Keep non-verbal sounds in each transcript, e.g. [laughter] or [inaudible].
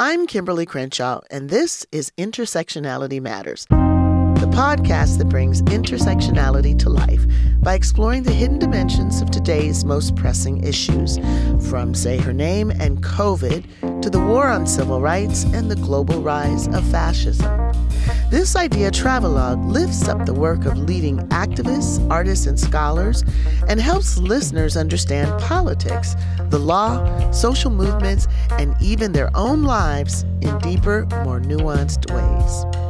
I'm Kimberlé Crenshaw, and this is Intersectionality Matters, the podcast that brings intersectionality to life by exploring the hidden dimensions of today's most pressing issues, from Say Her Name and COVID to the war on civil rights and the global rise of fascism. This idea travelogue lifts up the work of leading activists, artists, and scholars and helps listeners understand politics, the law, social movements, and even their own lives in deeper, more nuanced ways.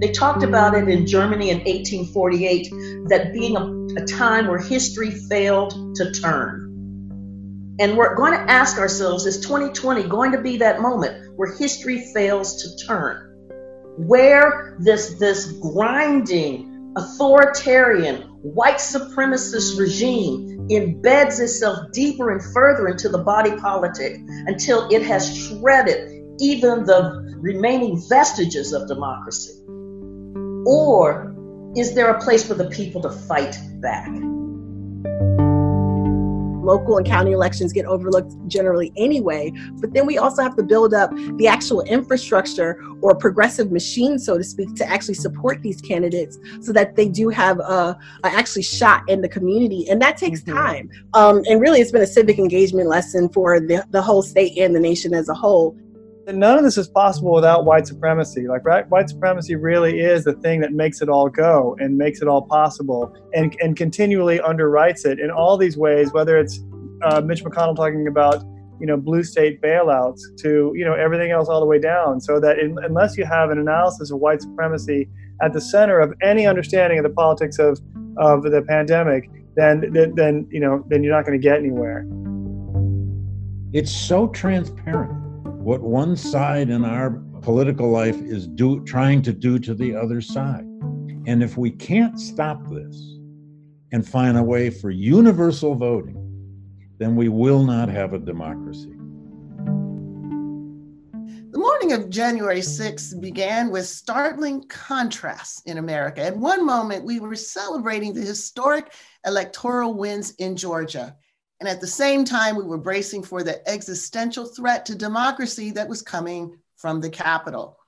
They talked about it in Germany in 1848 that being a, a time where history failed to turn. And we're going to ask ourselves is 2020 going to be that moment where history fails to turn? Where this, this grinding, authoritarian, white supremacist regime embeds itself deeper and further into the body politic until it has shredded even the remaining vestiges of democracy? Or is there a place for the people to fight back? local and county elections get overlooked generally anyway. But then we also have to build up the actual infrastructure or progressive machine, so to speak, to actually support these candidates so that they do have a, a actually shot in the community. And that takes mm-hmm. time. Um, and really, it's been a civic engagement lesson for the, the whole state and the nation as a whole. None of this is possible without white supremacy. Like right, white supremacy really is the thing that makes it all go and makes it all possible, and and continually underwrites it in all these ways. Whether it's uh, Mitch McConnell talking about you know blue state bailouts to you know everything else all the way down, so that in, unless you have an analysis of white supremacy at the center of any understanding of the politics of of the pandemic, then then, then you know then you're not going to get anywhere. It's so transparent what one side in our political life is do, trying to do to the other side. And if we can't stop this and find a way for universal voting, then we will not have a democracy. The morning of January 6th began with startling contrasts in America. At one moment, we were celebrating the historic electoral wins in Georgia. And at the same time, we were bracing for the existential threat to democracy that was coming from the Capitol.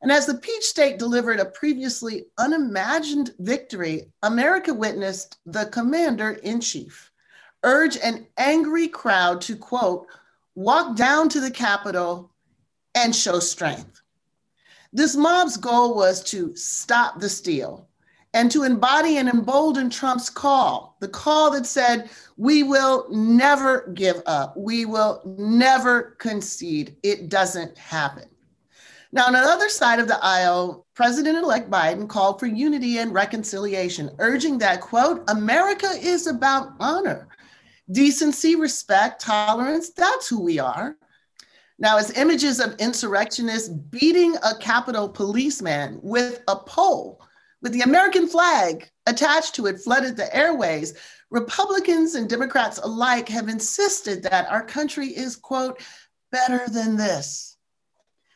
And as the Peach State delivered a previously unimagined victory, America witnessed the commander in chief urge an angry crowd to, quote, walk down to the Capitol and show strength. This mob's goal was to stop the steal, and to embody and embolden Trump's call, the call that said, We will never give up, we will never concede. It doesn't happen. Now, on the other side of the aisle, President elect Biden called for unity and reconciliation, urging that, quote, America is about honor, decency, respect, tolerance. That's who we are. Now, as images of insurrectionists beating a Capitol policeman with a pole with the American flag attached to it flooded the airways, Republicans and Democrats alike have insisted that our country is, quote, better than this.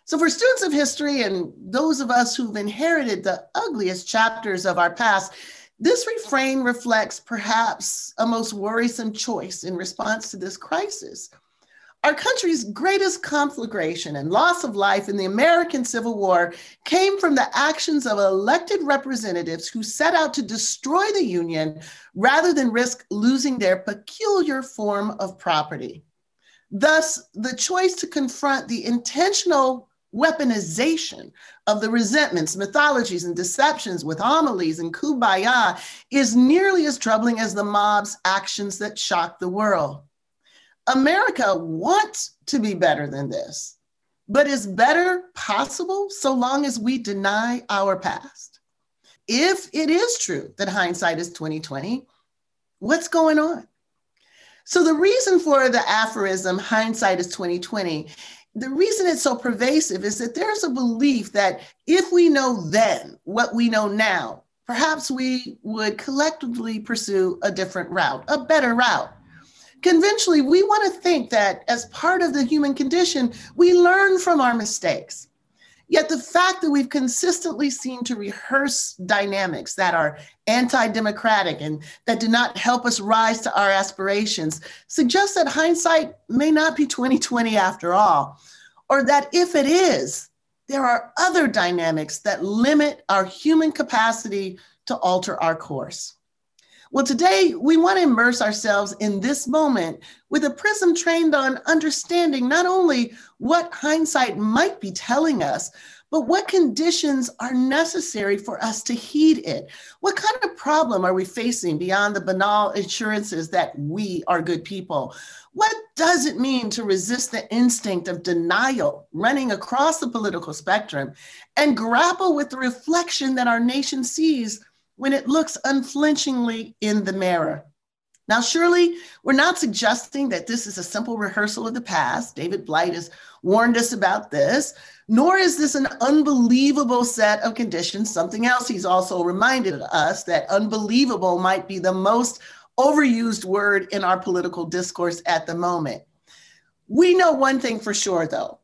So, for students of history and those of us who've inherited the ugliest chapters of our past, this refrain reflects perhaps a most worrisome choice in response to this crisis. Our country's greatest conflagration and loss of life in the American Civil War came from the actions of elected representatives who set out to destroy the Union rather than risk losing their peculiar form of property. Thus, the choice to confront the intentional weaponization of the resentments, mythologies, and deceptions with homilies and kumbaya is nearly as troubling as the mob's actions that shocked the world. America wants to be better than this, but is better possible so long as we deny our past? If it is true that hindsight is 2020, what's going on? So the reason for the aphorism hindsight is 2020 the reason it's so pervasive is that there's a belief that if we know then what we know now, perhaps we would collectively pursue a different route, a better route conventionally, we want to think that as part of the human condition, we learn from our mistakes. Yet the fact that we've consistently seen to rehearse dynamics that are anti democratic and that do not help us rise to our aspirations suggests that hindsight may not be 2020 after all, or that if it is, there are other dynamics that limit our human capacity to alter our course. Well, today we want to immerse ourselves in this moment with a prism trained on understanding not only what hindsight might be telling us, but what conditions are necessary for us to heed it? What kind of problem are we facing beyond the banal assurances that we are good people? What does it mean to resist the instinct of denial running across the political spectrum and grapple with the reflection that our nation sees when it looks unflinchingly in the mirror. Now, surely we're not suggesting that this is a simple rehearsal of the past. David Blight has warned us about this, nor is this an unbelievable set of conditions. Something else he's also reminded us that unbelievable might be the most overused word in our political discourse at the moment. We know one thing for sure, though.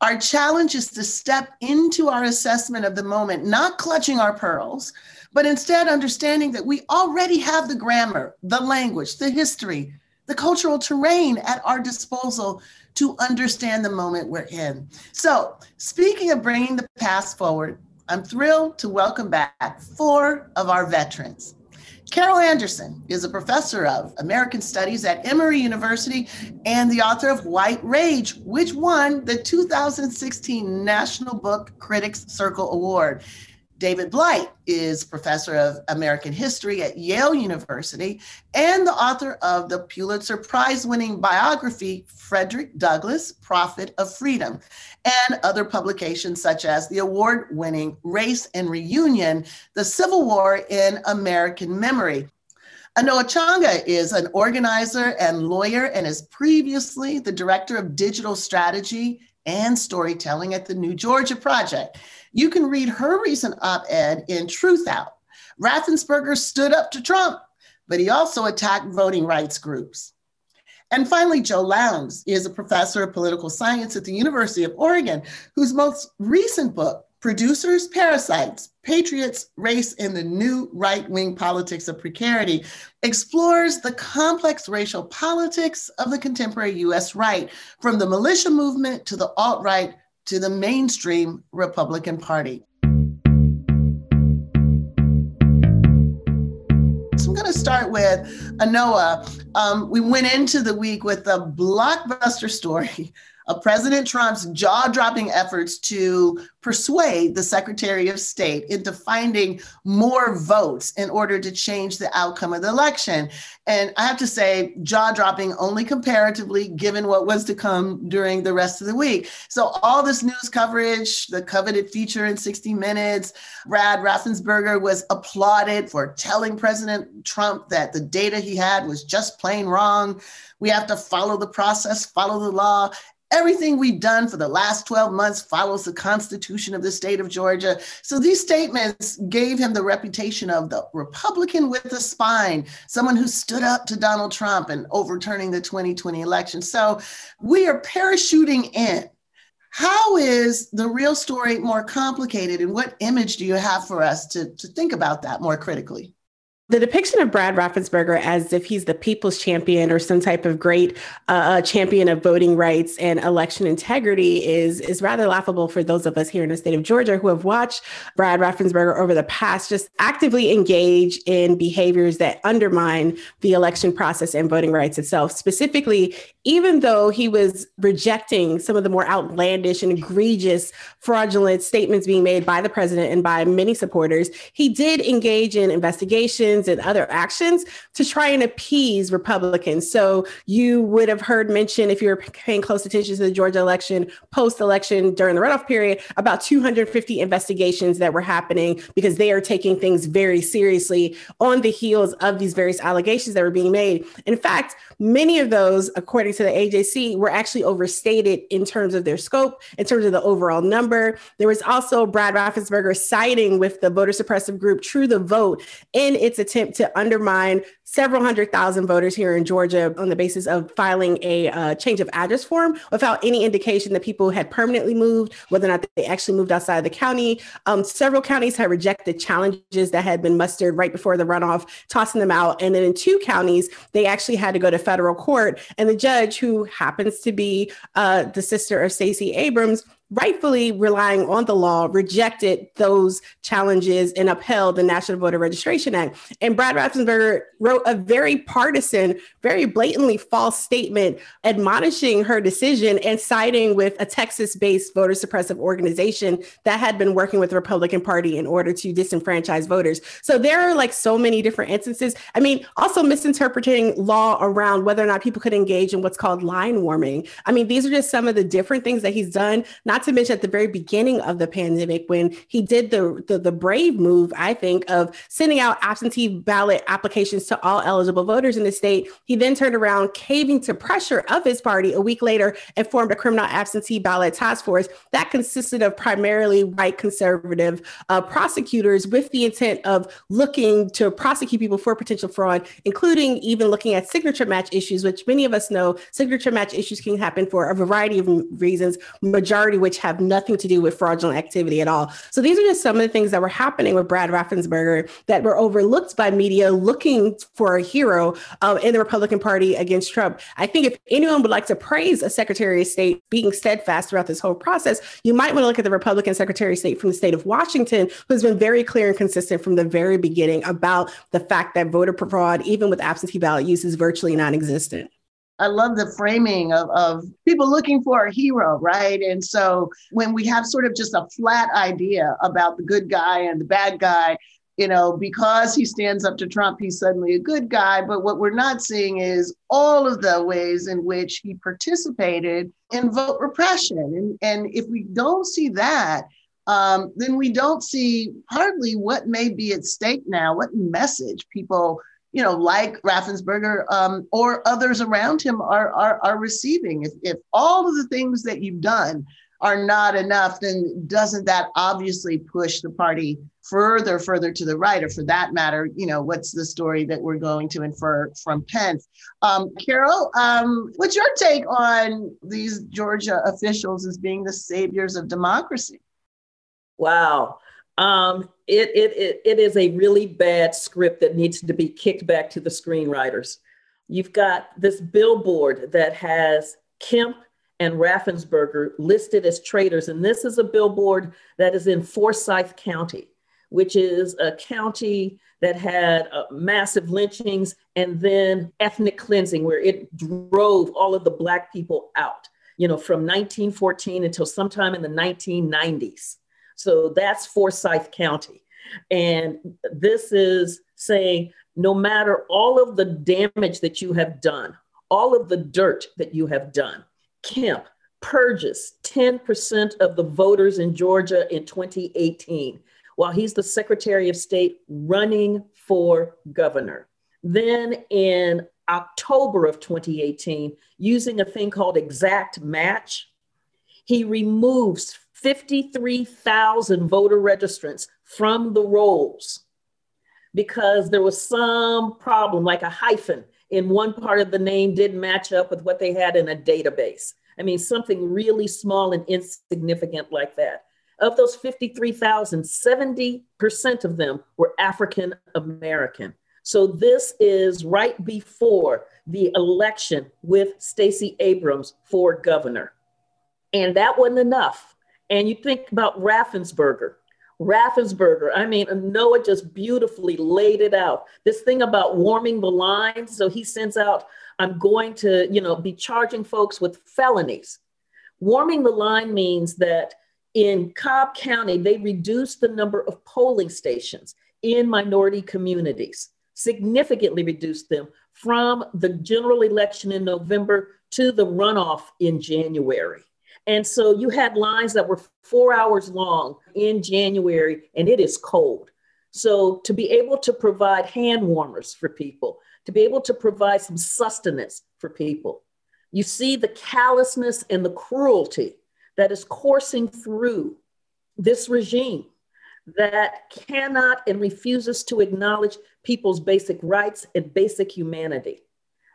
Our challenge is to step into our assessment of the moment, not clutching our pearls, but instead understanding that we already have the grammar, the language, the history, the cultural terrain at our disposal to understand the moment we're in. So, speaking of bringing the past forward, I'm thrilled to welcome back four of our veterans. Carol Anderson is a professor of American Studies at Emory University and the author of White Rage, which won the 2016 National Book Critics Circle Award. David Blight is professor of American history at Yale University and the author of the Pulitzer Prize winning biography, Frederick Douglass, Prophet of Freedom, and other publications such as the award winning Race and Reunion The Civil War in American Memory. Anoa Changa is an organizer and lawyer and is previously the director of digital strategy and storytelling at the New Georgia Project. You can read her recent op ed in Truthout. Raffensperger stood up to Trump, but he also attacked voting rights groups. And finally, Joe Lowndes is a professor of political science at the University of Oregon, whose most recent book, Producers, Parasites, Patriots, Race, and the New Right Wing Politics of Precarity, explores the complex racial politics of the contemporary US right, from the militia movement to the alt right to the mainstream Republican Party. So I'm going to start with Anoa. Um, we went into the week with a blockbuster story of President Trump's jaw dropping efforts to persuade the Secretary of State into finding more votes in order to change the outcome of the election. And I have to say, jaw dropping only comparatively, given what was to come during the rest of the week. So, all this news coverage, the coveted feature in 60 Minutes, Brad Raffensperger was applauded for telling President Trump that the data he had was just plain wrong. We have to follow the process, follow the law. Everything we've done for the last 12 months follows the Constitution of the state of Georgia. So these statements gave him the reputation of the Republican with a spine, someone who stood up to Donald Trump and overturning the 2020 election. So we are parachuting in. How is the real story more complicated, and what image do you have for us to, to think about that more critically? The depiction of Brad Raffensperger as if he's the people's champion or some type of great uh, uh, champion of voting rights and election integrity is is rather laughable for those of us here in the state of Georgia who have watched Brad Raffensperger over the past just actively engage in behaviors that undermine the election process and voting rights itself. Specifically, even though he was rejecting some of the more outlandish and egregious fraudulent statements being made by the president and by many supporters, he did engage in investigations and other actions to try and appease Republicans. So you would have heard mention, if you were paying close attention to the Georgia election, post election during the runoff period, about 250 investigations that were happening because they are taking things very seriously on the heels of these various allegations that were being made. In fact, many of those, according to the AJC were actually overstated in terms of their scope, in terms of the overall number. There was also Brad Raffensperger siding with the voter suppressive group True the Vote in its attempt to undermine several hundred thousand voters here in Georgia on the basis of filing a uh, change of address form without any indication that people had permanently moved, whether or not they actually moved outside of the county. Um, several counties had rejected challenges that had been mustered right before the runoff, tossing them out. And then in two counties, they actually had to go to federal court. And the judge, who happens to be uh, the sister of Stacey Abrams, rightfully relying on the law, rejected those challenges and upheld the National Voter Registration Act. And Brad Raffensperger wrote a very partisan, very blatantly false statement admonishing her decision and siding with a Texas based voter suppressive organization that had been working with the Republican Party in order to disenfranchise voters. So there are like so many different instances. I mean, also misinterpreting law around whether or not people could engage in what's called line warming. I mean, these are just some of the different things that he's done, not to mention at the very beginning of the pandemic when he did the, the, the brave move, I think, of sending out absentee ballot applications to all eligible voters in the state. He then turned around, caving to pressure of his party a week later, and formed a criminal absentee ballot task force that consisted of primarily white conservative uh, prosecutors with the intent of looking to prosecute people for potential fraud, including even looking at signature match issues, which many of us know signature match issues can happen for a variety of reasons. Majority which have nothing to do with fraudulent activity at all. So these are just some of the things that were happening with Brad Raffensperger that were overlooked by media looking for a hero um, in the Republican Party against Trump. I think if anyone would like to praise a Secretary of State being steadfast throughout this whole process, you might want to look at the Republican Secretary of State from the state of Washington, who's been very clear and consistent from the very beginning about the fact that voter fraud, even with absentee ballot use, is virtually non existent. I love the framing of, of people looking for a hero, right? And so when we have sort of just a flat idea about the good guy and the bad guy, you know, because he stands up to Trump, he's suddenly a good guy. But what we're not seeing is all of the ways in which he participated in vote repression. And, and if we don't see that, um, then we don't see hardly what may be at stake now, what message people you know, like Raffensperger um, or others around him are, are, are receiving. If, if all of the things that you've done are not enough, then doesn't that obviously push the party further, further to the right? Or for that matter, you know, what's the story that we're going to infer from Pence? Um, Carol, um, what's your take on these Georgia officials as being the saviors of democracy? Wow. Um, it, it, it, it is a really bad script that needs to be kicked back to the screenwriters. You've got this billboard that has Kemp and Raffensperger listed as traitors. And this is a billboard that is in Forsyth County, which is a county that had uh, massive lynchings and then ethnic cleansing, where it drove all of the Black people out, you know, from 1914 until sometime in the 1990s. So that's Forsyth County. And this is saying no matter all of the damage that you have done, all of the dirt that you have done, Kemp purges 10% of the voters in Georgia in 2018 while he's the Secretary of State running for governor. Then in October of 2018, using a thing called exact match, he removes 53,000 voter registrants from the rolls because there was some problem, like a hyphen in one part of the name didn't match up with what they had in a database. I mean, something really small and insignificant like that. Of those 53,000, 70% of them were African American. So this is right before the election with Stacey Abrams for governor. And that wasn't enough. And you think about Raffensperger. Raffensperger, I mean, Anoa just beautifully laid it out. This thing about warming the lines. So he sends out, I'm going to, you know, be charging folks with felonies. Warming the line means that in Cobb County, they reduced the number of polling stations in minority communities, significantly reduced them from the general election in November to the runoff in January. And so you had lines that were four hours long in January, and it is cold. So to be able to provide hand warmers for people, to be able to provide some sustenance for people, you see the callousness and the cruelty that is coursing through this regime that cannot and refuses to acknowledge people's basic rights and basic humanity.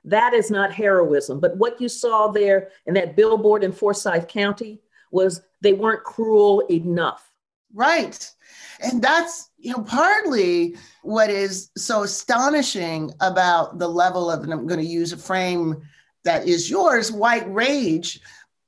That is not heroism. But what you saw there in that billboard in Forsyth County was they weren't cruel enough. Right. And that's, you know, partly what is so astonishing about the level of, and I'm going to use a frame that is yours, white rage,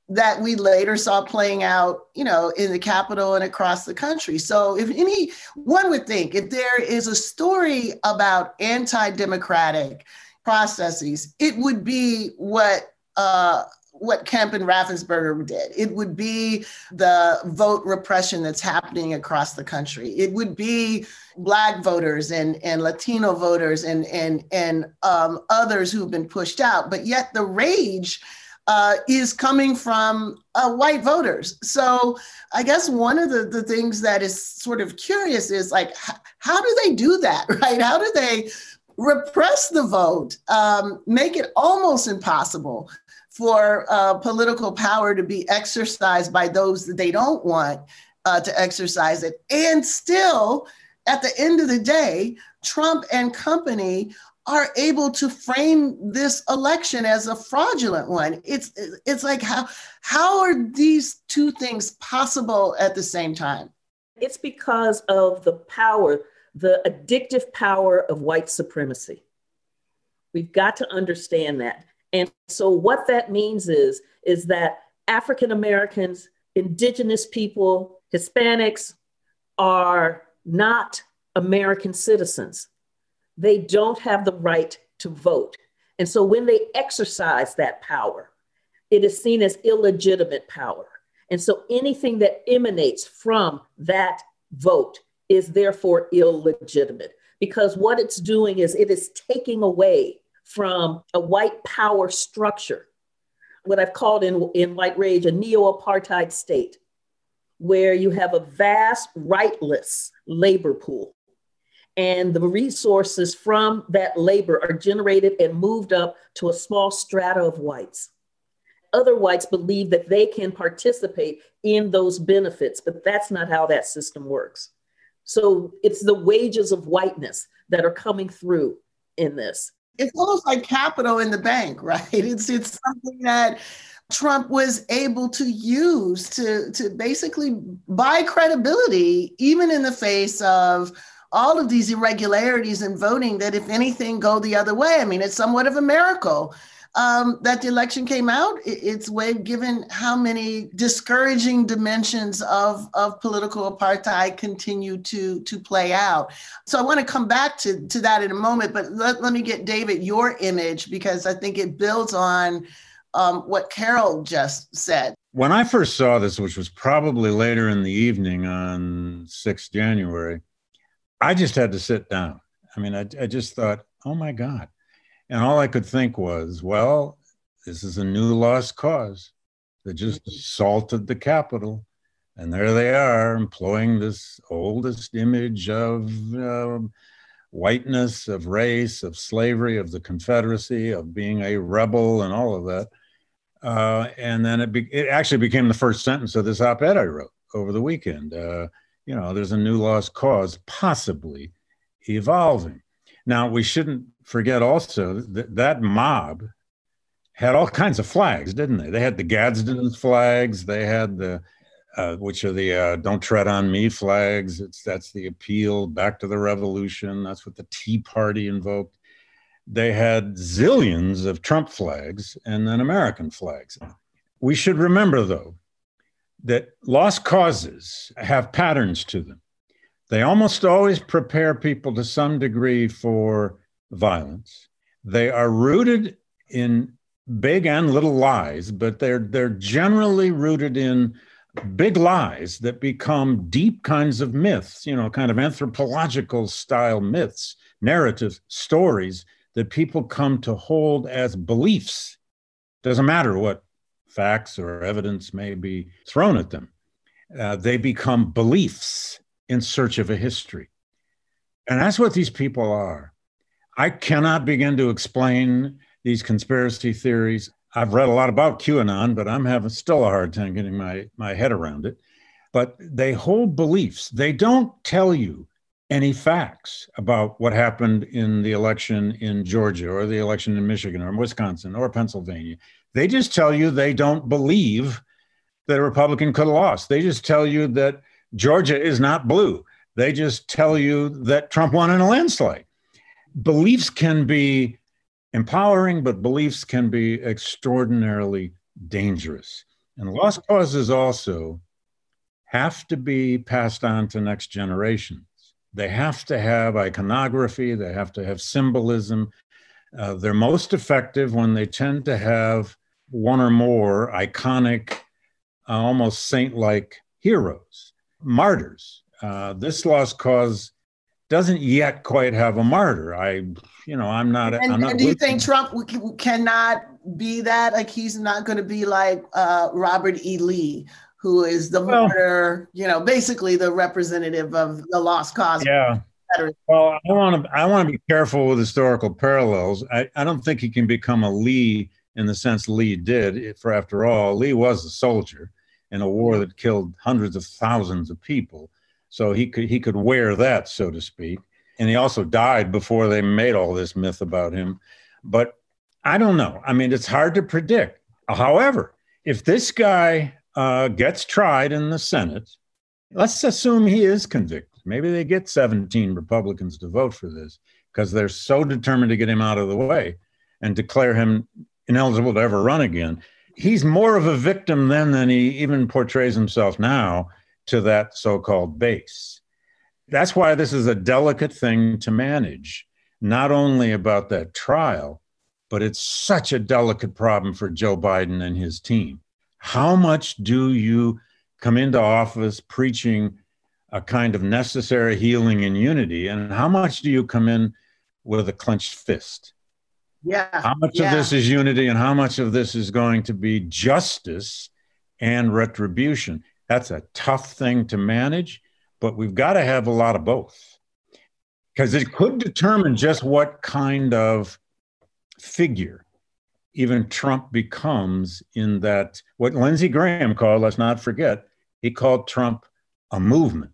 that we later saw playing out, you know, in the Capitol and across the country. So if any one would think if there is a story about anti-democratic processes, it would be what uh, what Kemp and Raffensperger did. It would be the vote repression that's happening across the country. It would be Black voters and, and Latino voters and, and, and um, others who've been pushed out. But yet the rage uh, is coming from uh, white voters. So I guess one of the, the things that is sort of curious is like, how do they do that, [laughs] right? How do they repress the vote, um, make it almost impossible for uh, political power to be exercised by those that they don't want uh, to exercise it. And still, at the end of the day, Trump and company are able to frame this election as a fraudulent one. It's it's like how how are these two things possible at the same time? It's because of the power the addictive power of white supremacy. We've got to understand that. And so what that means is, is that African Americans, indigenous people, Hispanics are not American citizens. They don't have the right to vote. And so when they exercise that power, it is seen as illegitimate power. And so anything that emanates from that vote is therefore illegitimate because what it's doing is it is taking away from a white power structure, what I've called in, in White Rage a neo apartheid state, where you have a vast rightless labor pool. And the resources from that labor are generated and moved up to a small strata of whites. Other whites believe that they can participate in those benefits, but that's not how that system works. So it's the wages of whiteness that are coming through in this. It's almost like capital in the bank, [laughs] right? It's it's something that Trump was able to use to, to basically buy credibility, even in the face of all of these irregularities in voting that, if anything, go the other way. I mean, it's somewhat of a miracle um, that the election came out. It's way given how many discouraging dimensions of, of political apartheid continue to, to play out. So I want to come back to, to that in a moment, but let, let me get David your image because I think it builds on um, what Carol just said. When I first saw this, which was probably later in the evening on 6th January, I just had to sit down. I mean, I, I just thought, oh my God, and all I could think was, well, this is a new lost cause that just mm-hmm. assaulted the Capitol. And there they are employing this oldest image of uh, whiteness, of race, of slavery, of the Confederacy, of being a rebel, and all of that. Uh, and then it, be- it actually became the first sentence of this op ed I wrote over the weekend. Uh, you know, there's a new lost cause possibly evolving. Now, we shouldn't forget also that that mob had all kinds of flags, didn't they? They had the Gadsden flags, they had the uh, which are the uh, "Don't Tread on Me" flags. It's that's the appeal back to the revolution. That's what the Tea Party invoked. They had zillions of Trump flags and then American flags. We should remember, though, that lost causes have patterns to them. They almost always prepare people to some degree for violence. They are rooted in big and little lies, but they're they're generally rooted in big lies that become deep kinds of myths, you know, kind of anthropological style myths, narratives, stories that people come to hold as beliefs. Doesn't matter what facts or evidence may be thrown at them. Uh, they become beliefs in search of a history. And that's what these people are. I cannot begin to explain these conspiracy theories. I've read a lot about QAnon, but I'm having still a hard time getting my, my head around it. but they hold beliefs. They don't tell you any facts about what happened in the election in Georgia or the election in Michigan or Wisconsin or Pennsylvania. They just tell you they don't believe that a Republican could have lost. They just tell you that Georgia is not blue. They just tell you that Trump won in a landslide. Beliefs can be empowering, but beliefs can be extraordinarily dangerous. And lost causes also have to be passed on to next generations. They have to have iconography, they have to have symbolism. Uh, they're most effective when they tend to have one or more iconic, uh, almost saint like heroes, martyrs. Uh, this lost cause doesn't yet quite have a martyr. I, you know, I'm not. And, I'm not and do you think Trump cannot be that? Like he's not going to be like uh, Robert E. Lee, who is the well, martyr. You know, basically the representative of the lost cause. Yeah. Well, I want to. I want to be careful with historical parallels. I, I don't think he can become a Lee in the sense Lee did. For after all, Lee was a soldier in a war that killed hundreds of thousands of people. So he could he could wear that, so to speak. And he also died before they made all this myth about him. But I don't know. I mean, it's hard to predict. However, if this guy uh, gets tried in the Senate, let's assume he is convicted. Maybe they get 17 Republicans to vote for this because they're so determined to get him out of the way and declare him ineligible to ever run again. He's more of a victim then than he even portrays himself now to that so called base. That's why this is a delicate thing to manage, not only about that trial, but it's such a delicate problem for Joe Biden and his team. How much do you come into office preaching a kind of necessary healing and unity? And how much do you come in with a clenched fist? Yeah. How much yeah. of this is unity and how much of this is going to be justice and retribution? That's a tough thing to manage, but we've got to have a lot of both because it could determine just what kind of figure even Trump becomes in that what Lindsey Graham called, let's not forget, he called Trump a movement.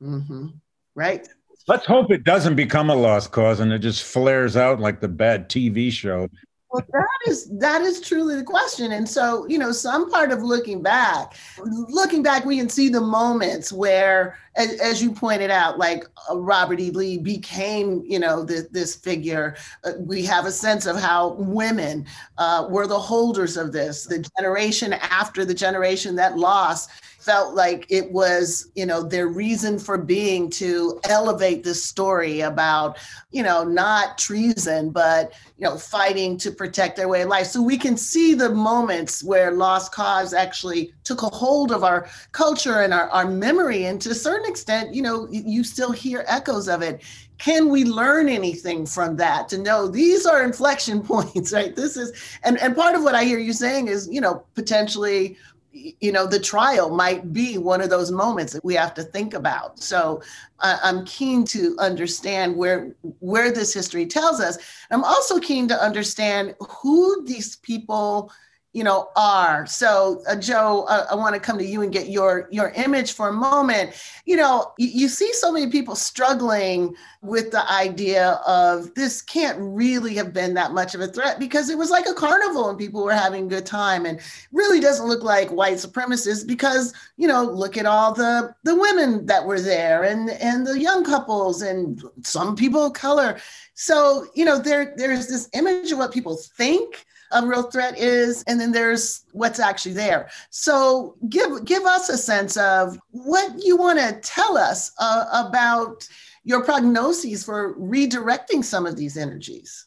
Mm-hmm. Right. Let's hope it doesn't become a lost cause and it just flares out like the bad TV show well, that is that is truly the question. And so, you know, some part of looking back, looking back, we can see the moments where, as, you pointed out, like uh, Robert E. Lee became, you know, this figure. Uh, we have a sense of how women uh, were the holders of this. The generation after the generation that lost felt like it was, you know, their reason for being to elevate this story about, you know, not treason, but, you know, fighting to protect their way of life. So we can see the moments where Lost Cause actually took a hold of our culture and our, our memory. And to a certain extent, you know, you still hear echoes of it can we learn anything from that to know these are inflection [laughs] points right this is and and part of what i hear you saying is you know potentially you know the trial might be one of those moments that we have to think about. So uh, i'm keen to understand where where this history tells us. I'm also keen to understand who these people you know are. So uh, joe uh, i want to come to you and get your your image for a moment. You know you, you, see so many people struggling with the idea of this can't really have been that much of a threat because it was like a carnival and people were having a good time and really doesn't look like white supremacists because you know look at all the the women that were there and and the young couples and some people of color. So you know there there's this image of what people think a real threat is, and then there's what's actually there. So give give us a sense of what you want to tell us uh, about your prognoses for redirecting some of these energies.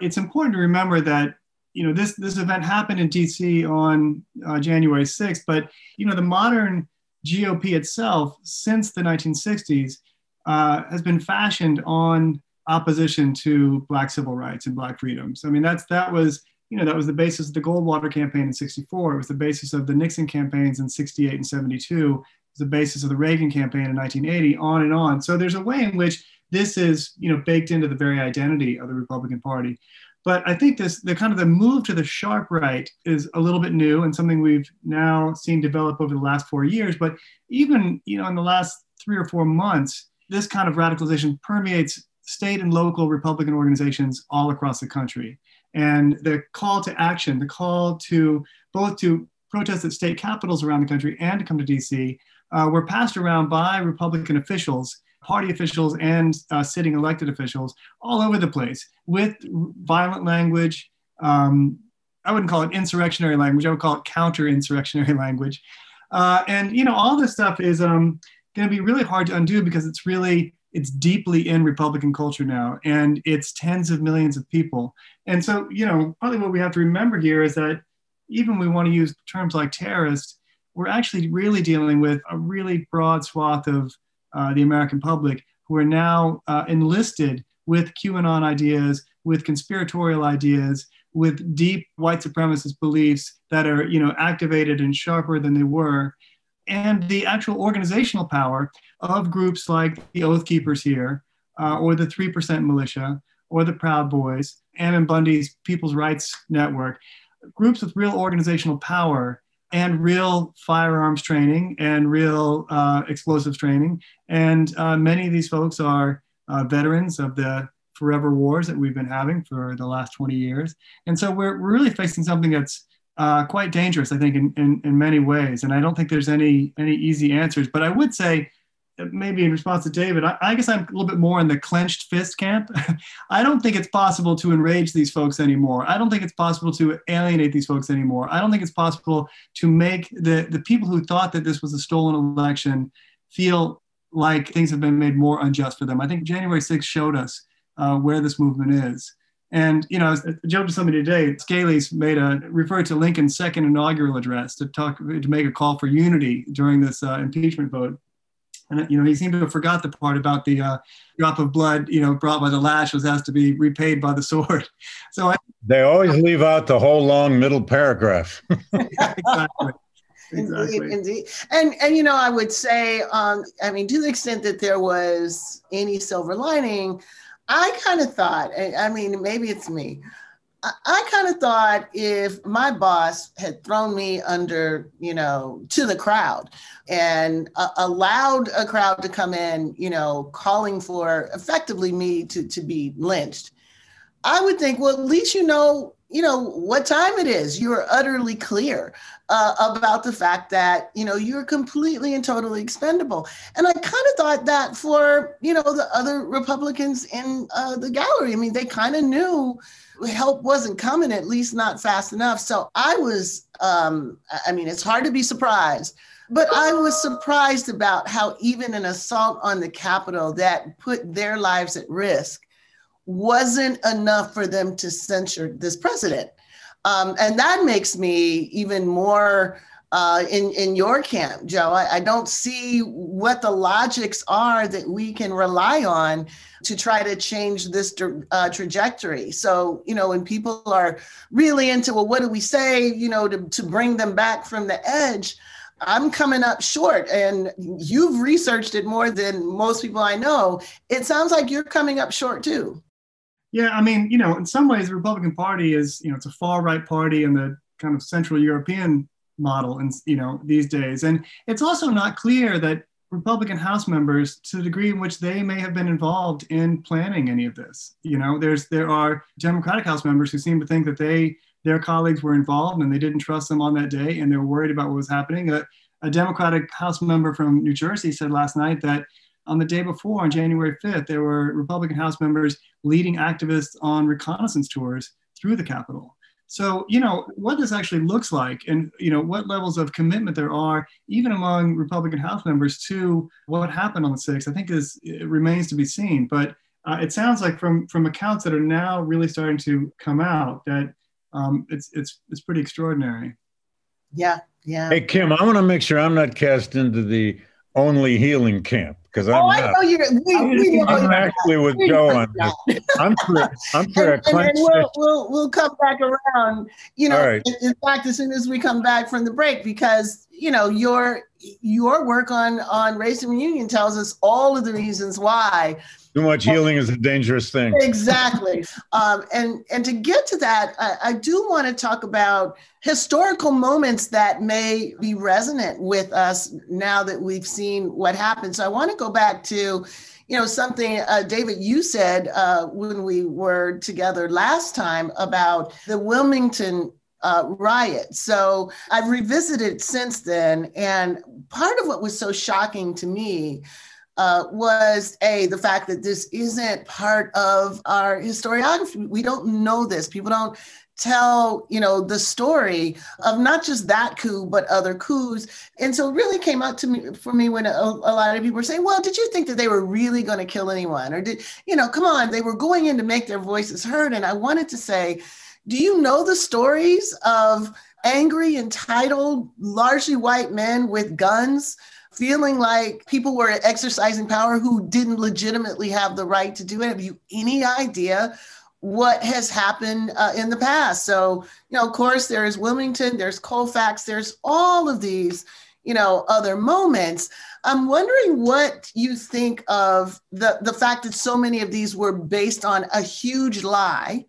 It's important to remember that you know this this event happened in DC on uh, January 6th, but you know the modern GOP itself since the 1960s uh, has been fashioned on opposition to black civil rights and black freedoms. I mean that's that was you know, that was the basis of the Goldwater campaign in 64. It was the basis of the Nixon campaigns in 68 and 72. It was the basis of the Reagan campaign in 1980, on and on. So there's a way in which this is, you know, baked into the very identity of the Republican Party. But I think this the kind of the move to the sharp right is a little bit new and something we've now seen develop over the last four years. But even you know in the last three or four months, this kind of radicalization permeates state and local Republican organizations all across the country. And the call to action, the call to both to protest at state capitals around the country and to come to DC, uh, were passed around by Republican officials, party officials, and uh, sitting elected officials all over the place with violent language. Um, I wouldn't call it insurrectionary language. I would call it counter-insurrectionary [laughs] language. Uh, and you know, all this stuff is um, going to be really hard to undo because it's really it's deeply in Republican culture now, and it's tens of millions of people. And so, you know, probably what we have to remember here is that even we want to use terms like terrorist, we're actually really dealing with a really broad swath of uh, the American public who are now uh, enlisted with QAnon ideas, with conspiratorial ideas, with deep white supremacist beliefs that are, you know, activated and sharper than they were and the actual organizational power of groups like the Oath Keepers here, uh, or the 3% Militia, or the Proud Boys, Ammon Bundy's People's Rights Network, groups with real organizational power and real firearms training and real uh, explosives training. And uh, many of these folks are uh, veterans of the forever wars that we've been having for the last 20 years. And so we're, we're really facing something that's uh, quite dangerous, I think, in, in, in many ways. And I don't think there's any any easy answers. But I would say, maybe in response to David, I, I guess I'm a little bit more in the clenched fist camp. [laughs] I don't think it's possible to enrage these folks anymore. I don't think it's possible to alienate these folks anymore. I don't think it's possible to make the, the people who thought that this was a stolen election feel like things have been made more unjust for them. I think January 6th showed us uh, where this movement is. And you know, I joked to somebody today. Scalise made a referred to Lincoln's second inaugural address to talk to make a call for unity during this uh, impeachment vote. And you know, he seemed to have forgot the part about the uh, drop of blood, you know, brought by the lash was asked to be repaid by the sword. [laughs] So I, they always leave out the whole long middle paragraph. [laughs] exactly. [laughs] Exactly. Indeed, indeed. And and you know, I would say, um, I mean, to the extent that there was any silver lining, I kind of thought, I mean, maybe it's me. I, kind of thought if my boss had thrown me under, you know, to the crowd and uh, allowed a crowd to come in, you know, calling for effectively me to, to be lynched, I would think, well, at least you know you know what time it is you're utterly clear uh, about the fact that you know you're completely and totally expendable. And i kind of thought that for you know the other republicans in uh, the gallery i mean they kind of knew help wasn't coming at least not fast enough. So i was um, i mean it's hard to be surprised but I was surprised about how even an assault on the Capitol that put their lives at risk wasn't enough for them to censure this president. Um, and that makes me even more uh, in, in your camp, Joe. I, I, don't see what the logics are that we can rely on to try to change this uh, trajectory. So, you know, when people are really into, well, what do we say, you know, to, to bring them back from the edge? I'm coming up short, and you've researched it more than most people I know. It sounds like you're coming up short too. Yeah, I mean, you know, in some ways, the Republican Party is, you know, it's a far right party in the kind of Central European model, and you know, these days, and it's also not clear that Republican House members, to the degree in which they may have been involved in planning any of this, you know, there's there are Democratic House members who seem to think that they their colleagues were involved and they didn't trust them on that day, and they were worried about what was happening. A, a Democratic House member from New Jersey said last night that on the day before, on January 5th, there were Republican House members leading activists on reconnaissance tours through the Capitol. So, you know, what this actually looks like and, you know, what levels of commitment there are, even among Republican House members to what happened on the 6th, I think is, it remains to be seen. But uh, it sounds like from, from accounts that are now really starting to come out that um, it's, it's, it's pretty extraordinary. Yeah, yeah. Hey, Kim, I want to make sure I'm not cast into the only healing camp because oh, I'm, oh, I know you're, we, I'm, we know I'm actually with Joe on this. I'm for, I'm for [laughs] and, a and we'll, we'll, we'll come back around, you know, right. in, in, fact, as soon as we come back from the break, because, you know, your, your work on, on race and reunion tells us all of the reasons why Too much healing is a dangerous thing. Exactly. [laughs] Um, and and to get to that, I, I do want to talk about historical moments that may be resonant with us now that we've seen what happened. So I want to go back to, you know, something uh, David you said uh, when we were together last time about the Wilmington uh, riot. So I've revisited since then, and part of what was so shocking to me uh, was a the fact that this isn't part of our historiography. We don't know this. People don't tell you know the story of not just that coup but other coups and so it really came out to me for me when a, a lot of people were saying well did you think that they were really going to kill anyone or did you know come on they were going in to make their voices heard and i wanted to say do you know the stories of angry entitled largely white men with guns feeling like people were exercising power who didn't legitimately have the right to do it. Have you any idea what has happened uh, in the past? So, you know, of course, there's Wilmington, there's Colfax, there's all of these, you know, other moments. I'm wondering what you think of the, the fact that so many of these were based on a huge lie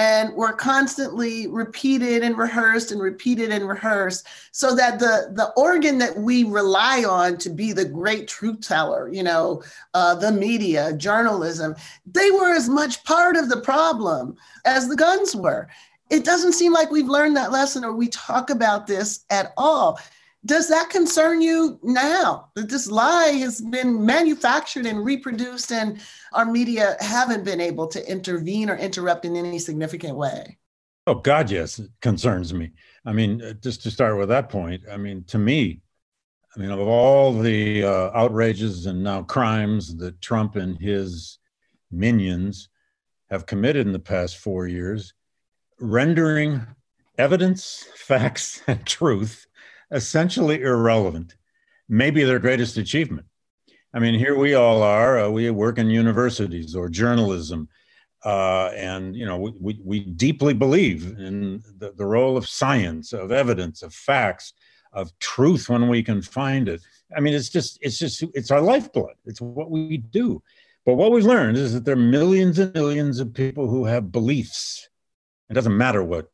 and were constantly repeated and rehearsed and repeated and rehearsed so that the the organ that we rely on to be the great truth teller you know uh, the media journalism they were as much part of the problem as the guns were. It doesn't seem like we've learned that lesson or we talk about this at all does that concern you now that this lie has been manufactured and reproduced and our media haven't been able to intervene or interrupt in any significant way? Oh, God, yes, it concerns me. I mean, uh, just to start with that point, I mean, to me, I mean, of all the uh, outrages and now crimes that Trump and his minions have committed in the past four years, rendering evidence, facts, [laughs] and truth essentially irrelevant, maybe their greatest achievement. I mean, here we all are. Uh, we work in universities or journalism, uh, and you know, we, we, we deeply believe in the, the role of science, of evidence, of facts, of truth when we can find it. I mean, it's just it's just it's our lifeblood. It's what we do. But what we've learned is that there are millions and millions of people who have beliefs. It doesn't matter what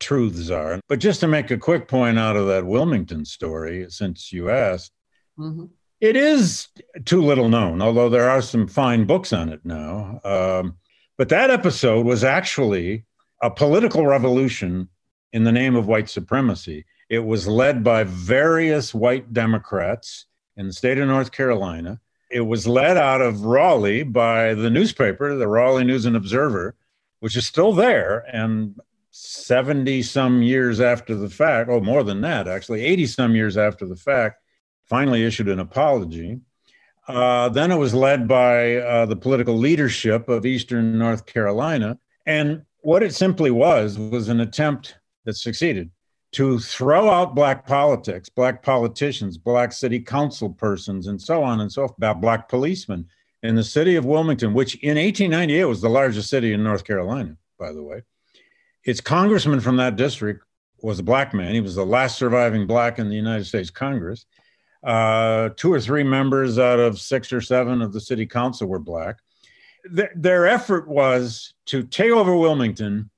truths are. But just to make a quick point out of that Wilmington story, since you asked, mm-hmm. it is too little known, although there are some fine books on it now. Um, but that episode was actually a political revolution in the name of white supremacy. It was led by various white Democrats in the state of North Carolina. It was led out of Raleigh by the newspaper, the Raleigh News and Observer, which is still there and 70 some years after the fact, oh, more than that, actually, 80 some years after the fact, finally issued an apology. Uh, then it was led by uh, the political leadership of Eastern North Carolina. And what it simply was was an attempt that succeeded to throw out black politics, black politicians, black city council persons, and so on and so forth, about black policemen in the city of Wilmington, which in 1898 was the largest city in North Carolina, by the way its congressman from that district was a black man. He was the last surviving black in the United States Congress. Uh, two or three members out of six or seven of the city council were black. Th- their effort was to take over Wilmington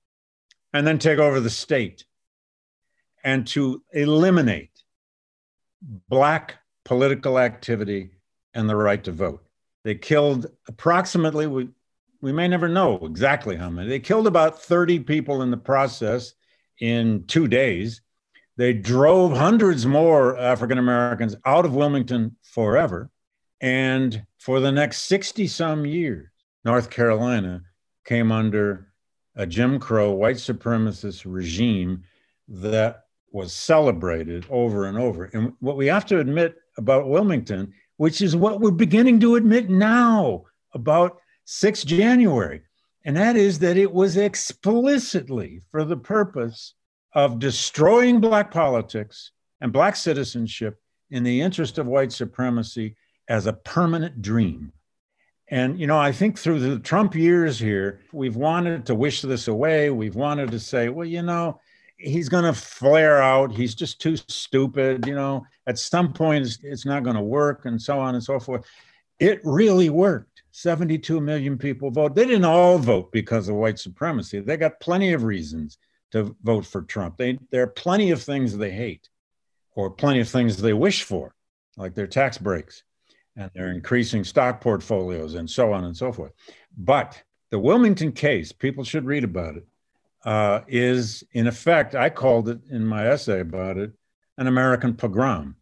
and then take over the state and to eliminate black political activity and the right to vote. They killed approximately, we, we may never know exactly how many. They killed about 30 people in the process in two days. They drove hundreds more African Americans out of Wilmington forever. And for the next 60 some years, North Carolina came under a Jim Crow white supremacist regime that was celebrated over and over. And what we have to admit about Wilmington, which is what we're beginning to admit now about 6 January, and that is that it was explicitly for the purpose of destroying Black politics and Black citizenship in the interest of white supremacy as a permanent dream. And, you know, I think through the Trump years here, we've wanted to wish this away. We've wanted to say, well, you know, he's going to flare out. He's just too stupid. You know, at some point, it's, it's not going to work, and so on and so forth. It really worked. 72 million people vote. They didn't all vote because of white supremacy. They got plenty of reasons to vote for Trump. They, there are plenty of things they hate or plenty of things they wish for, like their tax breaks and their increasing stock portfolios and so on and so forth. But the Wilmington case, people should read about it. Uh, is in effect, I called it in my essay about it, an American pogrom.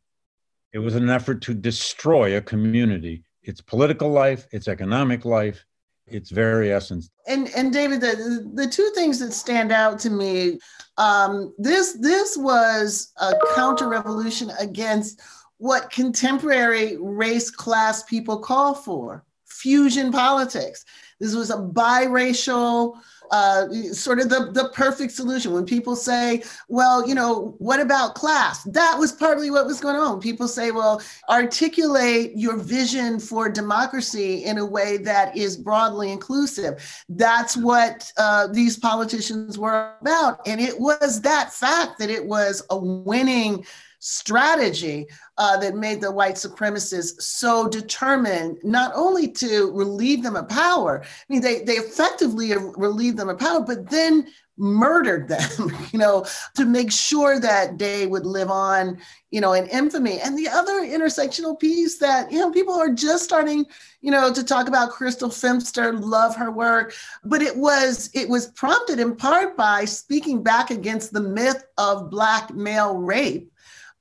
It was an effort to destroy a community, its political life, its economic life, its very essence. And and David, the the two things that stand out to me, um, this this was a counter revolution against what contemporary race class people call for fusion politics. This was a biracial uh, sort of the, the perfect solution. When people say, well, you know, what about class? That was partly what was going on. People say, well, articulate your vision for democracy in a way that is broadly inclusive. That's what uh, these politicians were about. And it was that fact that it was a winning strategy uh, that made the white supremacists so determined not only to relieve them of power, I mean, they, they effectively relieved them of power, but then murdered them, [laughs] you know, to make sure that they would live on, you know, in infamy. And the other intersectional piece that, you know, people are just starting, you know, to talk about Crystal Feimster, love her work, but it was it was prompted in part by speaking back against the myth of black male rape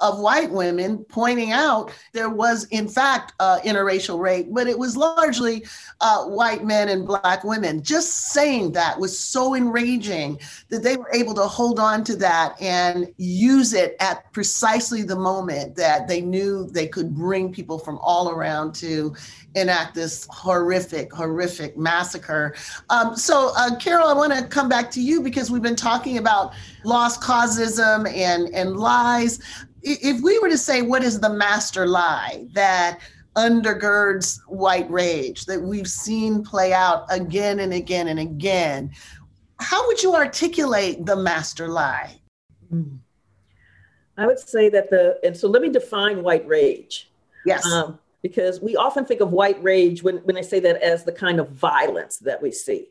of white women pointing out there was, in fact, uh, interracial rape, but it was largely uh, white men and black women. Just saying that was so enraging that they were able to hold on to that and use it at precisely the moment that they knew they could bring people from all around to enact this horrific, horrific massacre. Um, so, uh, Carol, I want to come back to you because we've been talking about lost causism and, and lies if we were to say what is the master lie that undergirds white rage that we've seen play out again and again and again how would you articulate the master lie? Hmm. i would say that the and so let me define white rage. Yes. Um, because we often think of white rage when, when i say that as the kind of violence that we see.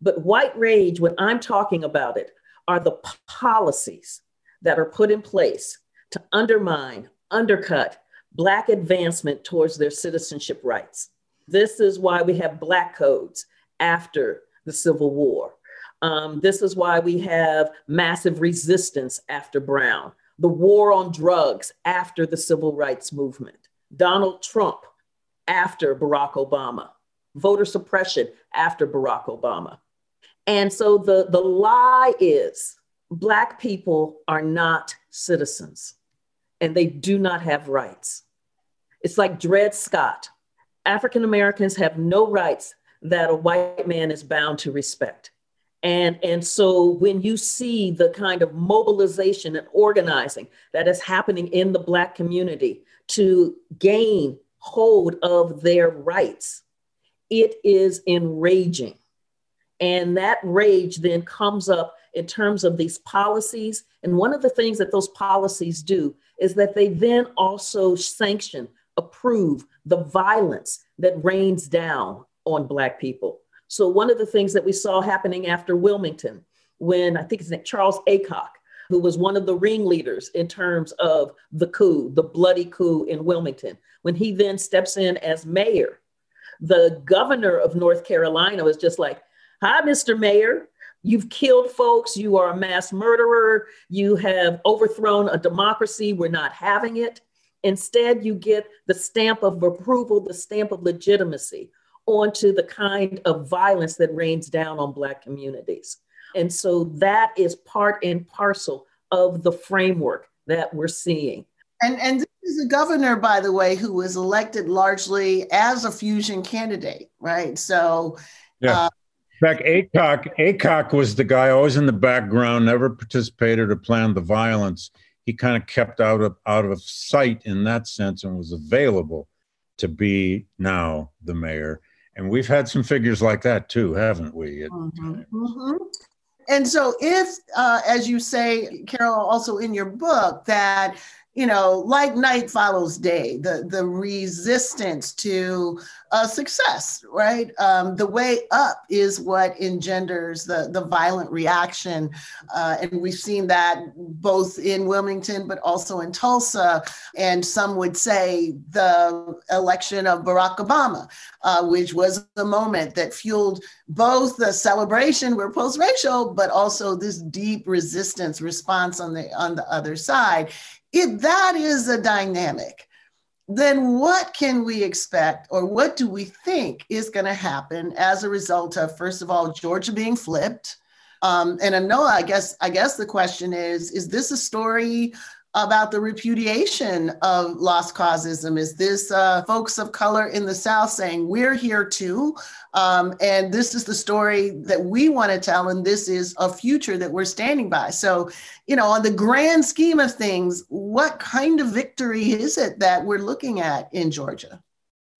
But white rage when i'm talking about it are the policies that are put in place to undermine, undercut Black advancement towards their citizenship rights. This is why we have Black codes after the Civil War. Um, this is why we have massive resistance after Brown, the war on drugs after the Civil Rights Movement, Donald Trump after Barack Obama, voter suppression after Barack Obama. And so the, the lie is Black people are not citizens and they do not have rights. It's like Dred Scott. African Americans have no rights that a white man is bound to respect. And, and so when you see the kind of mobilization and organizing that is happening in the Black community to gain hold of their rights, it is enraging. And that rage then comes up in terms of these policies. And one of the things that those policies do is that they then also sanction, approve the violence that rains down on Black people. So, one of the things that we saw happening after Wilmington, when I think it's Charles Aycock, who was one of the ringleaders in terms of the coup, the bloody coup in Wilmington, when he then steps in as mayor, the governor of North Carolina was just like, Hi, Mr. Mayor. You've killed folks. You are a mass murderer. You have overthrown a democracy. We're not having it. Instead, you get the stamp of approval, the stamp of legitimacy onto the kind of violence that rains down on Black communities. And so that is part and parcel of the framework that we're seeing. And, and this is a governor, by the way, who was elected largely as a fusion candidate, right? So, yeah. Uh, in fact, Acock, Aycock was the guy always in the background, never participated or planned the violence. He kind of kept out of out of sight in that sense and was available to be now the mayor. And we've had some figures like that too, haven't we? Mm-hmm. Mm-hmm. And so, if, uh, as you say, Carol, also in your book, that you know, like night follows day, the, the resistance to a success, right? Um, the way up is what engenders the, the violent reaction. Uh, and we've seen that both in Wilmington, but also in Tulsa. And some would say the election of Barack Obama, uh, which was the moment that fueled both the celebration, we're post racial, but also this deep resistance response on the, on the other side. If that is a dynamic, then what can we expect or what do we think is going to happen as a result of first of all georgia being flipped? Um, and Anoa, I guess I guess the question is: Is this a story about the repudiation of lost causism? Is this uh, folks of color in the South saying we're here too, um, and this is the story that we want to tell, and this is a future that we're standing by? So, you know, on the grand scheme of things, what kind of victory is it that we're looking at in Georgia?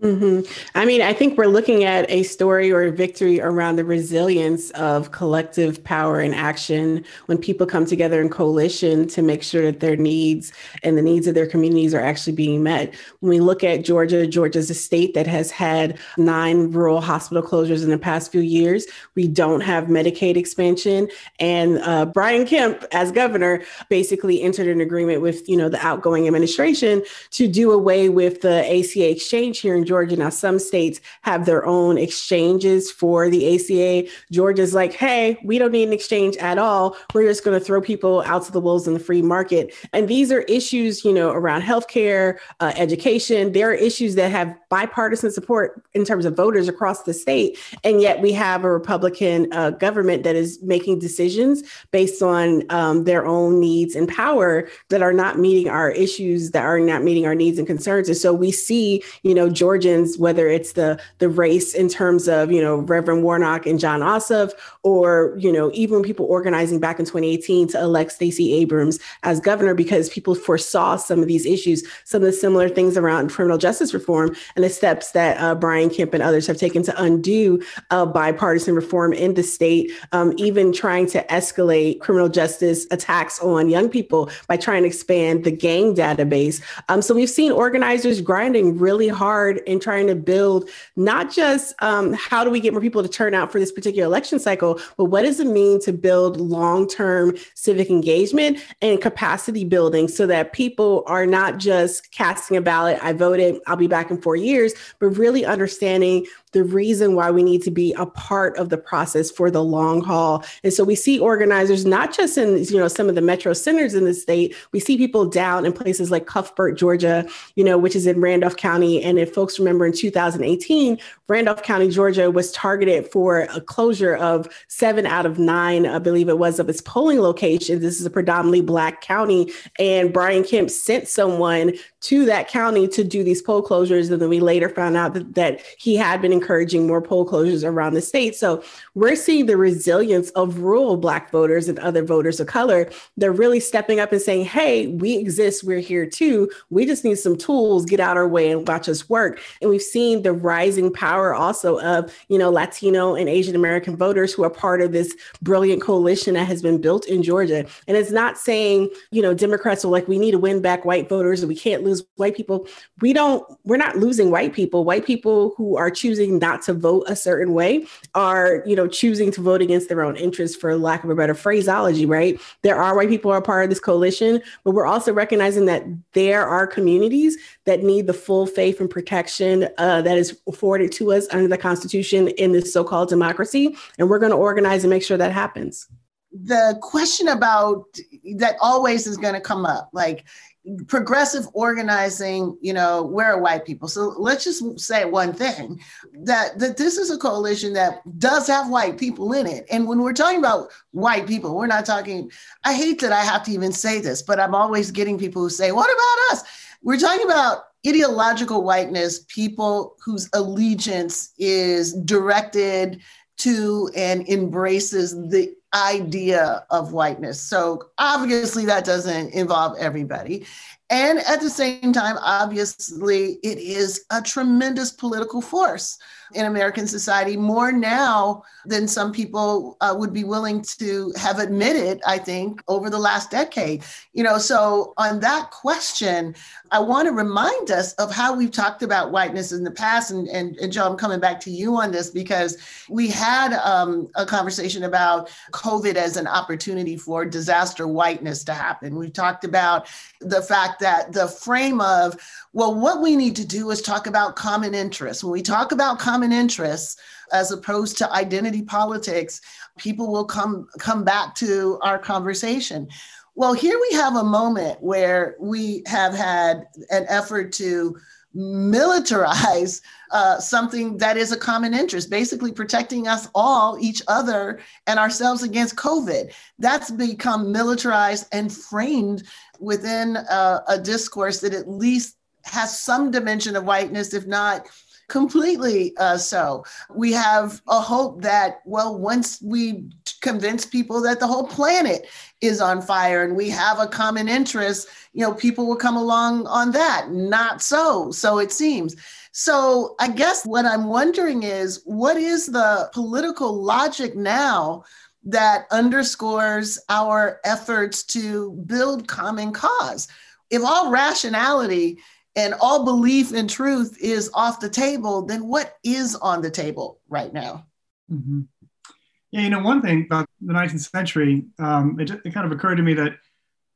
Mm-hmm. I mean, I think we're looking at a story or a victory around the resilience of collective power and action when people come together in coalition to make sure that their needs and the needs of their communities are actually being met. When we look at Georgia, Georgia's a state that has had nine rural hospital closures in the past few years. We don't have Medicaid expansion, and uh, Brian Kemp, as governor, basically entered an agreement with you know the outgoing administration to do away with the ACA exchange here in Georgia. Now, some states have their own exchanges for the ACA. Georgia's like, hey, we don't need an exchange at all. We're just going to throw people out to the wolves in the free market. And these are issues, you know, around healthcare, uh, education. There are issues that have bipartisan support in terms of voters across the state. And yet we have a Republican uh, government that is making decisions based on um, their own needs and power that are not meeting our issues, that are not meeting our needs and concerns. And so we see, you know, Georgia Georgians, whether it's the the race in terms of you know Reverend Warnock and Jon Ossoff, or you know even people organizing back in 2018 to elect Stacey Abrams as governor because people foresaw some of these issues, some of the similar things around criminal justice reform, and the steps that uh, Brian Kemp and others have taken to undo uh, bipartisan reform in the state, um, even trying to escalate criminal justice attacks on young people by trying to expand the gang database. Um, so we've seen organizers grinding really hard in trying to build not just um, how do we get more people to turn out for this particular election cycle, but what does it mean to build long term civic engagement and capacity building so that people are not just casting a ballot, I voted, I'll be back in four years, but really understanding the reason why we need to be a part of the process for the long haul. And so we see organizers not just in you know some of the metro centers in the state, we see people down in places like Cuthbert, Georgia, you know, which is in Randolph County. And if folks remember in 2018, Randolph County, Georgia was targeted for a closure of seven out of nine, I believe it was, of its polling locations. This is a predominantly Black county. And Brian Kemp sent someone to that county to do these poll closures. And then we later found out that, that he had been encouraging more poll closures around the state. So we're seeing the resilience of rural Black voters and other voters of color. They're really stepping up and saying, hey, we exist, we're here too. We just need some tools, get out our way and watch us work. And we've seen the rising power also of, you know, Latino and Asian American voters who are part of this brilliant coalition that has been built in Georgia. And it's not saying, you know, Democrats are like, we need to win back white voters and we can't lose white people. We don't, we're not losing white people. White people who are choosing not to vote a certain way are, you know, choosing to vote against their own interests, for lack of a better phraseology, right? There are white people are part of this coalition, but we're also recognizing that there are communities that need the full faith and protection uh, that is afforded to us under the Constitution in this so called democracy. And we're going to organize and make sure that happens the question about that always is going to come up like progressive organizing, you know, we're white people. So let's just say one thing that, that this is a coalition that does have white people in it. And when we're talking about white people, we're not talking, I hate that I have to even say this, but I'm always getting people who say, what about us? We're talking about ideological whiteness, people whose allegiance is directed to and embraces the idea of whiteness. So obviously, that doesn't involve everybody. And at the same time, obviously, it is a tremendous political force in American society, more now than some people uh, would be willing to have admitted, I think, over the last decade. You know, so on that question, I want to remind us of how we've talked about whiteness in the past. And, and, and Joe, I'm coming back to you on this because we had um, a conversation about COVID as an opportunity for disaster whiteness to happen. We talked about the fact that the frame of, well, what we need to do is talk about common interests. When we talk about common interests, as opposed to identity politics, people will come come back to our conversation. Well, here we have a moment where we have had an effort to militarize uh, something that is a common interest, basically protecting us all, each other, and ourselves against COVID. That's become militarized and framed within a, a discourse that at least has some dimension of whiteness, if not completely uh, so. We have a hope that, well, once we convince people that the whole planet is on fire and we have a common interest, you know, people will come along on that. Not so, so it seems. So I guess what I'm wondering is what is the political logic now? That underscores our efforts to build common cause. If all rationality and all belief in truth is off the table, then what is on the table right now? Mm-hmm. Yeah, you know, one thing about the 19th century, um, it, it kind of occurred to me that,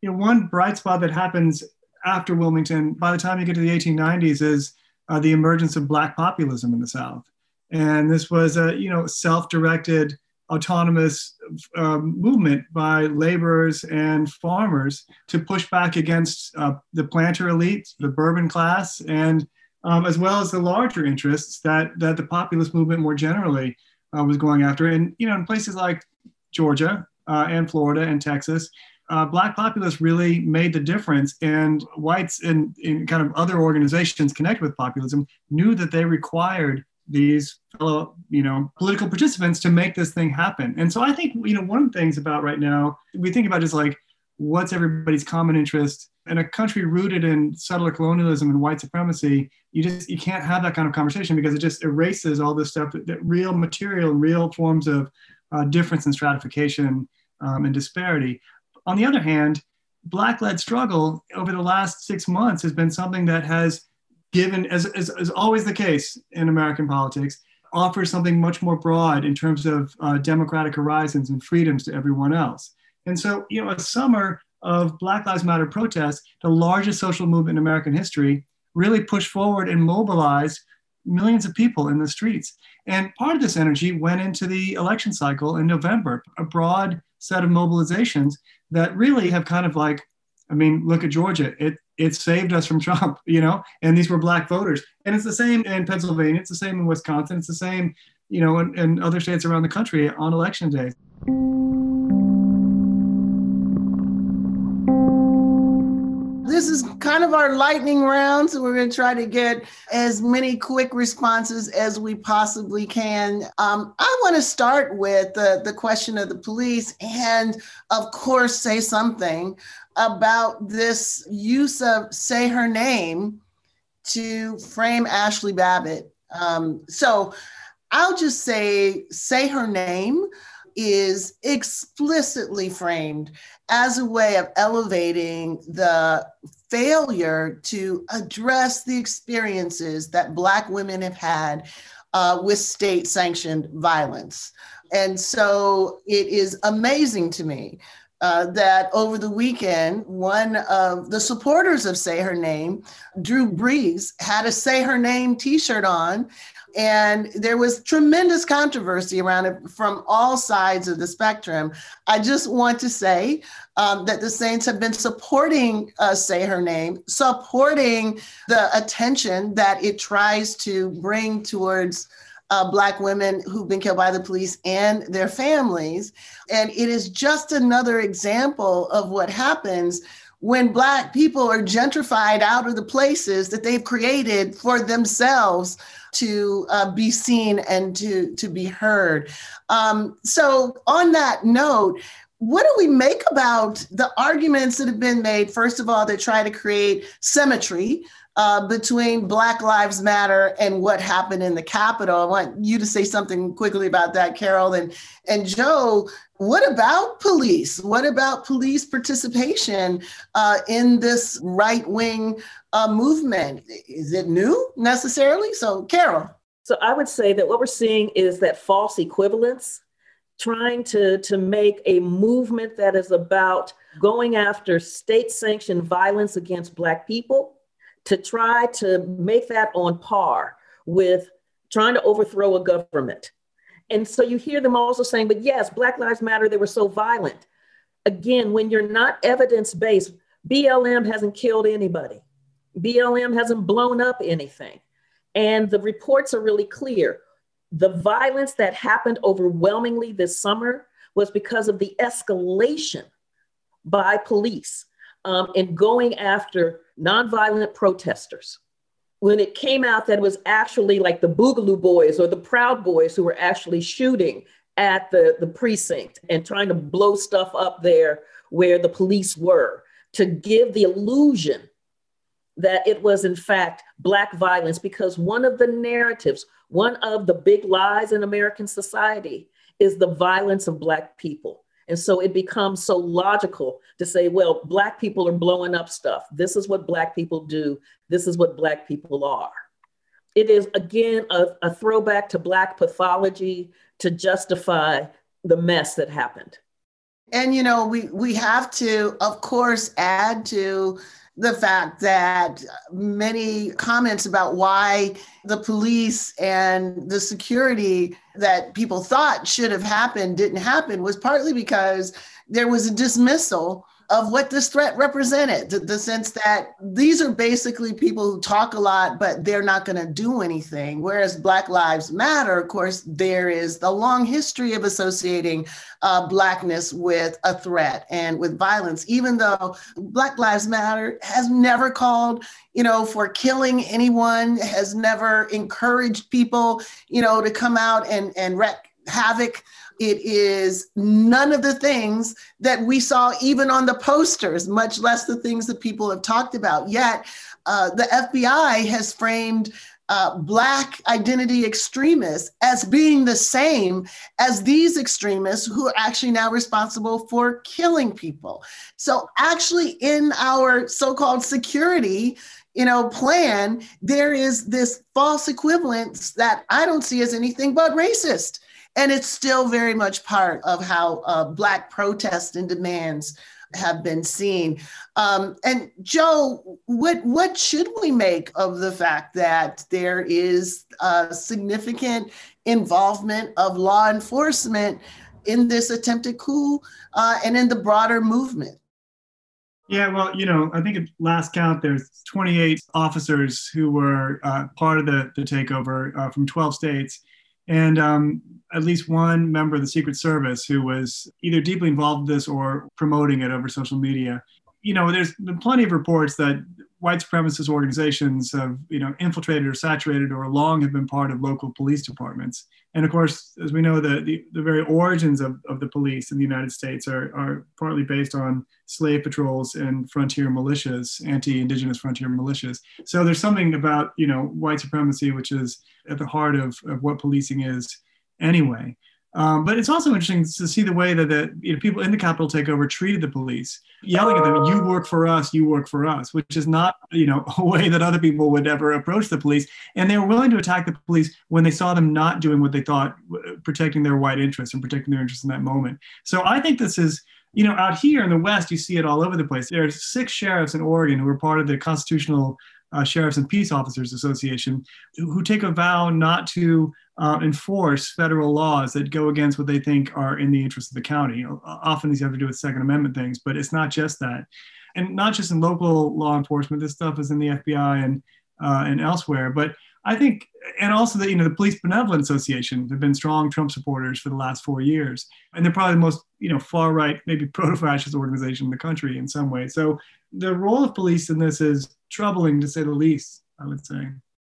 you know, one bright spot that happens after Wilmington, by the time you get to the 1890s, is uh, the emergence of Black populism in the South. And this was a, you know, self-directed autonomous um, movement by laborers and farmers to push back against uh, the planter elite, the bourbon class, and um, as well as the larger interests that, that the populist movement more generally uh, was going after. And, you know, in places like Georgia uh, and Florida and Texas, uh, black populists really made the difference and whites and in kind of other organizations connected with populism knew that they required these fellow, you know, political participants to make this thing happen. And so I think, you know, one of the things about right now, we think about just like what's everybody's common interest. In a country rooted in settler colonialism and white supremacy, you just you can't have that kind of conversation because it just erases all this stuff that, that real material real forms of uh, difference and stratification um, and disparity. On the other hand, black-led struggle over the last six months has been something that has given, as, as, as always the case in American politics, offers something much more broad in terms of uh, democratic horizons and freedoms to everyone else. And so, you know, a summer of Black Lives Matter protests, the largest social movement in American history, really pushed forward and mobilized millions of people in the streets. And part of this energy went into the election cycle in November, a broad set of mobilizations that really have kind of like, I mean, look at Georgia. It it saved us from [laughs] Trump, you know, and these were black voters. And it's the same in Pennsylvania, it's the same in Wisconsin, it's the same, you know, in, in other states around the country on election day. This is kind of our lightning round, so we're going to try to get as many quick responses as we possibly can. Um, I want to start with the, the question of the police and, of course, say something about this use of say her name to frame Ashley Babbitt. Um, so I'll just say, say her name is explicitly framed as a way of elevating the failure to address the experiences that Black women have had uh, with state sanctioned violence. And so it is amazing to me uh, that over the weekend, one of the supporters of Say Her Name, Drew Brees, had a Say Her Name t shirt on. And there was tremendous controversy around it from all sides of the spectrum. I just want to say um, that the Saints have been supporting uh, Say Her Name, supporting the attention that it tries to bring towards uh, Black women who've been killed by the police and their families. And it is just another example of what happens when Black people are gentrified out of the places that they've created for themselves to uh, be seen and to, to be heard. Um, so, on that note, what do we make about the arguments that have been made? First of all, that try to create symmetry uh, between Black Lives Matter and what happened in the Capitol. I want you to say something quickly about that, Carol. And, and Joe, what about police? What about police participation uh, in this right wing uh, movement? Is it new necessarily? So, Carol. So, I would say that what we're seeing is that false equivalence, trying to, to make a movement that is about going after state sanctioned violence against Black people to try to make that on par with trying to overthrow a government. And so you hear them also saying, but yes, Black Lives Matter, they were so violent. Again, when you're not evidence based, BLM hasn't killed anybody, BLM hasn't blown up anything. And the reports are really clear. The violence that happened overwhelmingly this summer was because of the escalation by police um, in going after nonviolent protesters. When it came out that it was actually like the Boogaloo Boys or the Proud Boys who were actually shooting at the, the precinct and trying to blow stuff up there where the police were to give the illusion that it was in fact black violence because one of the narratives one of the big lies in american society is the violence of black people and so it becomes so logical to say, well, Black people are blowing up stuff. This is what Black people do. This is what Black people are. It is, again, a, a throwback to Black pathology to justify the mess that happened. And, you know, we, we have to, of course, add to the fact that many comments about why the police and the security that people thought should have happened didn't happen was partly because there was a dismissal of what this threat represented the, the, sense that these are basically people who talk a lot but they're not going to do anything. Whereas black lives matter of course there is the long history of associating uh, blackness with a threat and with violence even though black lives matter has never called you know for killing anyone has never encouraged people you know to come out and and wreak havoc it is none of the things that we saw even on the posters, much less the things that people have talked about. Yet, uh, the FBI has framed uh, Black identity extremists as being the same as these extremists who are actually now responsible for killing people. So, actually, in our so called security, you know, plan, there is this false equivalence that I don't see as anything but racist. And it's still very much part of how uh, Black protests and demands have been seen. Um, and Joe, what what should we make of the fact that there is significant involvement of law enforcement in this attempted coup uh, and in the broader movement? Yeah, well, you know, I think at last count, there's 28 officers who were uh, part of the, the takeover uh, from 12 states and um, at least one member of the Secret Service who was either deeply involved in this or promoting it over social media. You know, there's been plenty of reports that white supremacist organizations have, you know, infiltrated or saturated or long have been part of local police departments. And of course, as we know, the, the, the very origins of, of the police in the United States are, are partly based on slave patrols and frontier militias, anti-indigenous frontier militias. So there's something about, you know, white supremacy, which is at the heart of, of what policing is anyway. Um, but it's also interesting to see the way that the you know, people in the Capitol takeover treated the police, yelling at them, "You work for us, you work for us," which is not you know [laughs] a way that other people would ever approach the police. And they were willing to attack the police when they saw them not doing what they thought protecting their white interests and protecting their interests in that moment. So I think this is you know out here in the West, you see it all over the place. There are six sheriffs in Oregon who are part of the constitutional uh, Sheriffs and Peace Officers Association, who take a vow not to uh, enforce federal laws that go against what they think are in the interest of the county. Often these have to do with Second Amendment things, but it's not just that. And not just in local law enforcement, this stuff is in the FBI and, uh, and elsewhere. But I think, and also that you know the Police Benevolent Association have been strong Trump supporters for the last four years, and they're probably the most you know far right, maybe [laughs] proto-fascist organization in the country in some ways. So the role of police in this is troubling to say the least. I would say.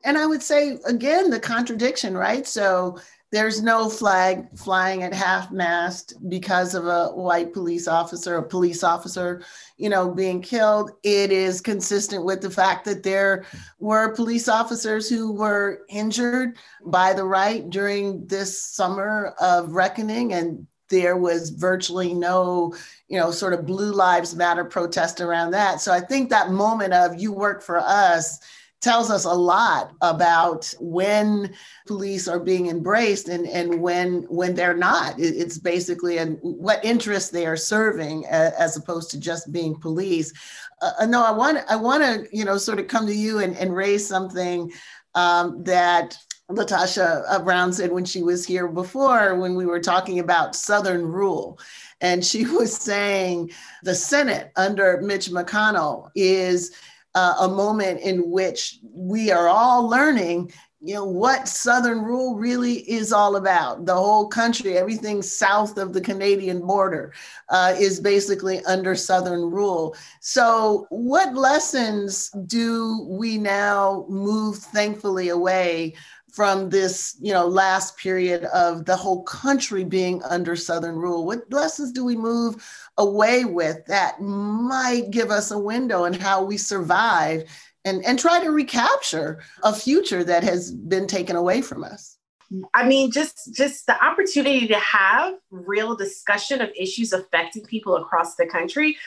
And I would say again the contradiction, right? So there's no flag flying at half mast because of a white police officer, a police officer, you know, being killed. It is consistent with the fact that there were police officers who were injured by the right during this summer of reckoning and there was virtually no you know sort of blue lives matter protest around that so i think that moment of you work for us tells us a lot about when police are being embraced and, and when when they're not. It's basically an, what interests they are serving as opposed to just being police. Uh, no, I want I want to you know sort of come to you and, and raise something um, that LaTosha uh, Brown said when she was here before when we were talking about Southern rule. And she [laughs] was saying the Senate under Mitch McConnell is uh, a moment in which we are all learning you know what southern rule really is all about. The whole country everything south of the canadian border uh, is basically under southern rule. So what lessons do we now move thankfully away from this you know last period of the whole country being under southern rule? What lessons do we move away with that might give us a window in how we survive and, and try to recapture a future that has been taken away from us. I mean, just just the opportunity to have real discussion of issues affecting people across the country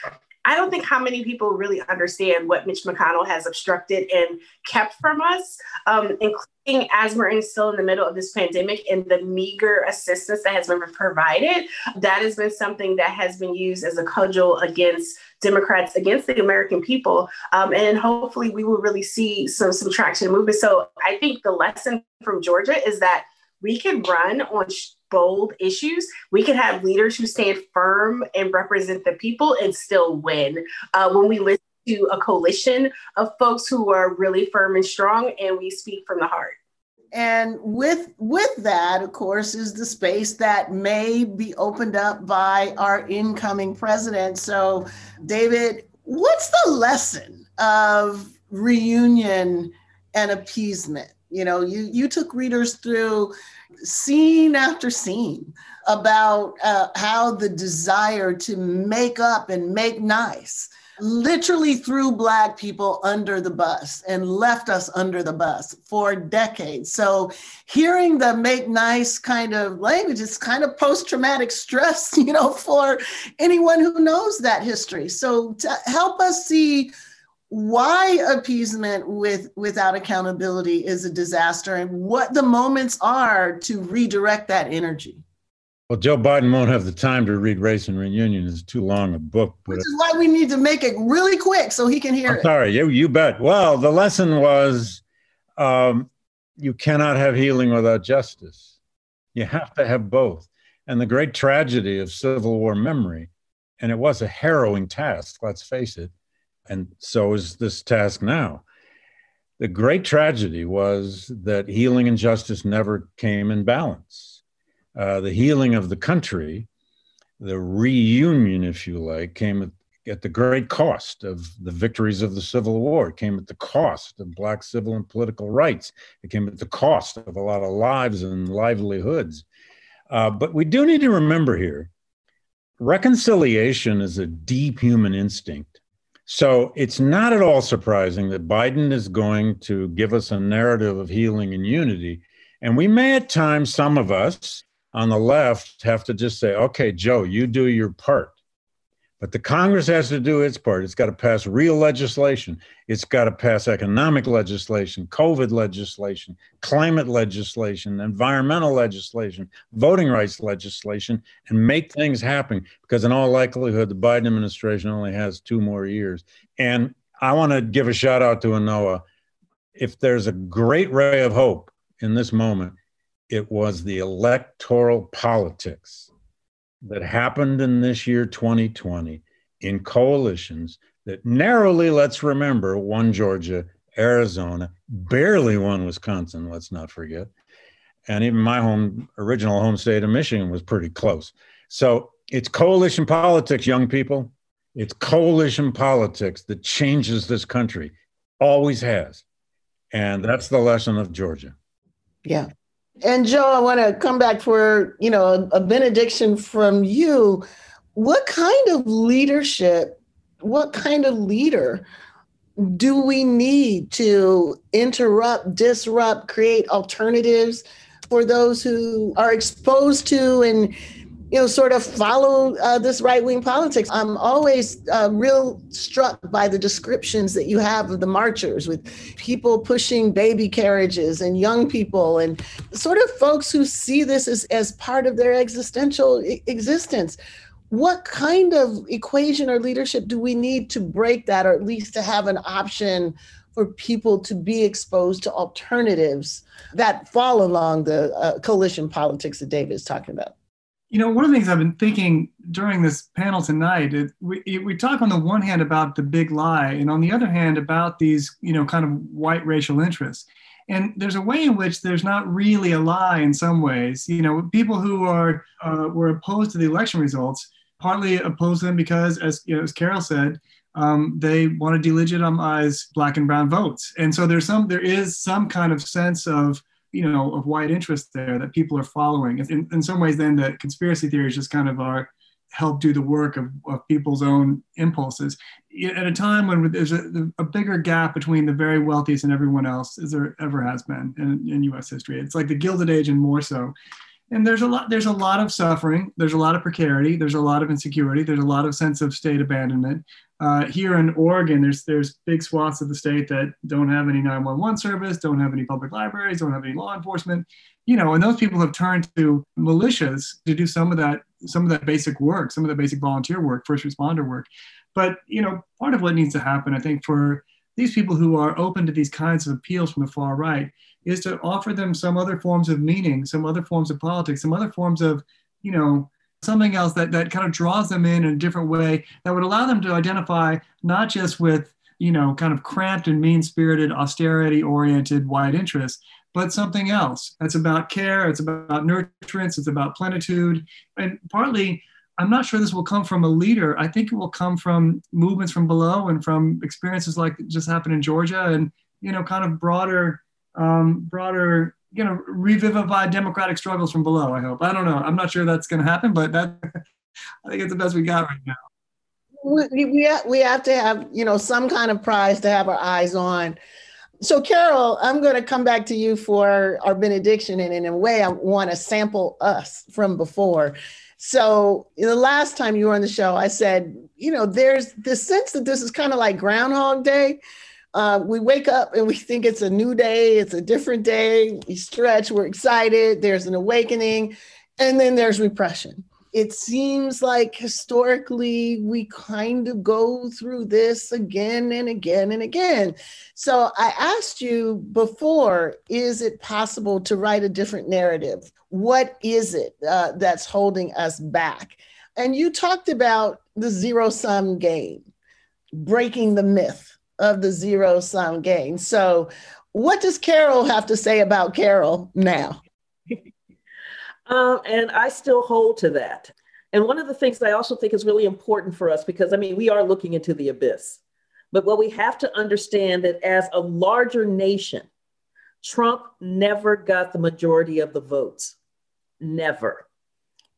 I don't think how many people really understand what Mitch McConnell has obstructed and kept from us, um, including as we're in, still in the middle of this pandemic and the meager assistance that has been provided. That has been something that has been used as a cudgel against Democrats, against the American people. Um, and hopefully we will really see some, some traction movement. So I think the lesson from Georgia is that we can run on bold issues, we can have leaders who stand firm and represent the people and still win. Uh, when we listen to a coalition of folks who are really firm and strong and we speak from the heart. And with with that, of course, is the space that may be opened up by our incoming president. So, David, what's the lesson of reunion and appeasement? You know, you you took readers through scene after scene about uh, how the desire to make up and make nice literally threw Black people under the bus and left us under the bus for decades. So, hearing the make nice kind of language is kind of post traumatic stress, [laughs] you know, for anyone who knows that history. So, to help us see why appeasement with without accountability is a disaster and what the moments are to redirect that energy. Well joe biden won't have the time to read race and reunion. It's too long a book which is why we need to make it really quick so he can hear I'm it. sorry you, you bet. Well the lesson was um, you cannot have healing without justice. You have to have both. And the great tragedy of civil war memory and it was a harrowing task let's face it and so is this task now. The great tragedy was that healing and justice never came in balance. Uh, the healing of the country, the reunion, if you like, came at, at the great cost of the victories of the Civil War. It came at the cost of Black civil and political rights. It came at the cost of a lot of lives and livelihoods. Uh, but we do need to remember here reconciliation is a deep human instinct so it's not at all surprising that Biden is going to give us a narrative of healing and unity. And we may at times, some of us on the left, have to just say, okay, Joe, you do your part. But the Congress has to do its part. It's got to pass real legislation. It's got to pass economic legislation, COVID legislation, climate legislation, environmental legislation, voting rights legislation, and make things happen. Because in all likelihood, the Biden administration only has two more years. And I want to give a shout out to Anoa. If there's a great ray of hope in this moment, it was the electoral politics that happened in this year 2020 in coalitions that narrowly, let's remember, won Georgia Arizona, barely won Wisconsin, let's not forget. And even my home, original home state of Michigan was pretty close. So it's coalition politics, young people. It's coalition politics that changes this country, always has. And that's the lesson of Georgia. Yeah. And Joe, I want to come back for, you know, a, a benediction from you. What kind of leadership, what kind of leader do we need to interrupt, disrupt, create alternatives for those who are exposed to and you know sort of follow uh, this right-wing politics. I'm always uh, real struck by the descriptions that you have of the marchers with people pushing baby carriages and young people and sort of folks who see this as, as part of their existential existence. What kind of equation or leadership do we need to break that or at least to have an option for people to be exposed to alternatives that fall along the uh, coalition politics that david is talking about you know one of the things i've been thinking during this panel tonight is we, we talk on the one hand about the big lie and on the other hand about these you know kind of white racial interests. And there's a way in which there's not really a lie in some ways. You know people who are uh, were opposed to the election results partly opposed them because, as you know, as Carol said, um, they want to delegitimize black and brown votes, and so there's some there is some kind of sense of you know of wide interest there that people are following. In, in some ways, then the conspiracy theories just kind of are help do the work of, of people's own impulses at a time when there's a, a, bigger gap between the very wealthiest and everyone else as there ever has been in, in U.S. history. It's like the Gilded Age and more so and there's a lot there's a lot of suffering there's a lot of precarity there's a lot of insecurity there's a lot of sense of state abandonment. Uh, here in oregon there's there's big swaths of the state that don't have any 911 service don't have any public libraries don't have any law enforcement you know and those people have turned to militias to do some of that some of that basic work some of the basic volunteer work first responder work. But you know part of what needs to happen i think for these people who are open to these kinds of appeals from the far right is to offer them some other forms of meaning, some other forms of politics, some other forms of, you know, something else that, that kind of draws them in in a different way that would allow them to identify not just with, you know, kind of cramped and mean spirited, austerity oriented white interests, but something else. It's about care, it's about nurturance, it's about plenitude. And partly, I'm not sure this will come from a leader. I think it will come from movements from below and from experiences like just happened in Georgia and, you know, kind of broader um, broader, you know, revivify democratic struggles from below. I hope. I don't know. I'm not sure that's going to happen, but that [laughs] I think it's the best we got right now. We, we, we have to have you know some kind of prize to have our eyes on. So, Carol, I'm going to come back to you for our benediction, and in a way, I want to sample us from before. So, the last time you were on the show, I said, you know, there's this sense that this is kind of like Groundhog Day uh, we wake up and we think it's a new day, it's a different day. We stretch, we're excited, there's an awakening, and then there's repression. It seems like historically we kind of go through this again and again and again. So I asked you before is it possible to write a different narrative? What is it uh, that's holding us back? And you talked about the zero sum game, breaking the myth of the zero sum game. So, what does Carol have to say about Carol now? [laughs] um, and I still hold to that. And one of the things that I also think is really important for us, because I mean, we are looking into the abyss, but what we have to understand that as a larger nation, Trump never got the majority of the votes, never.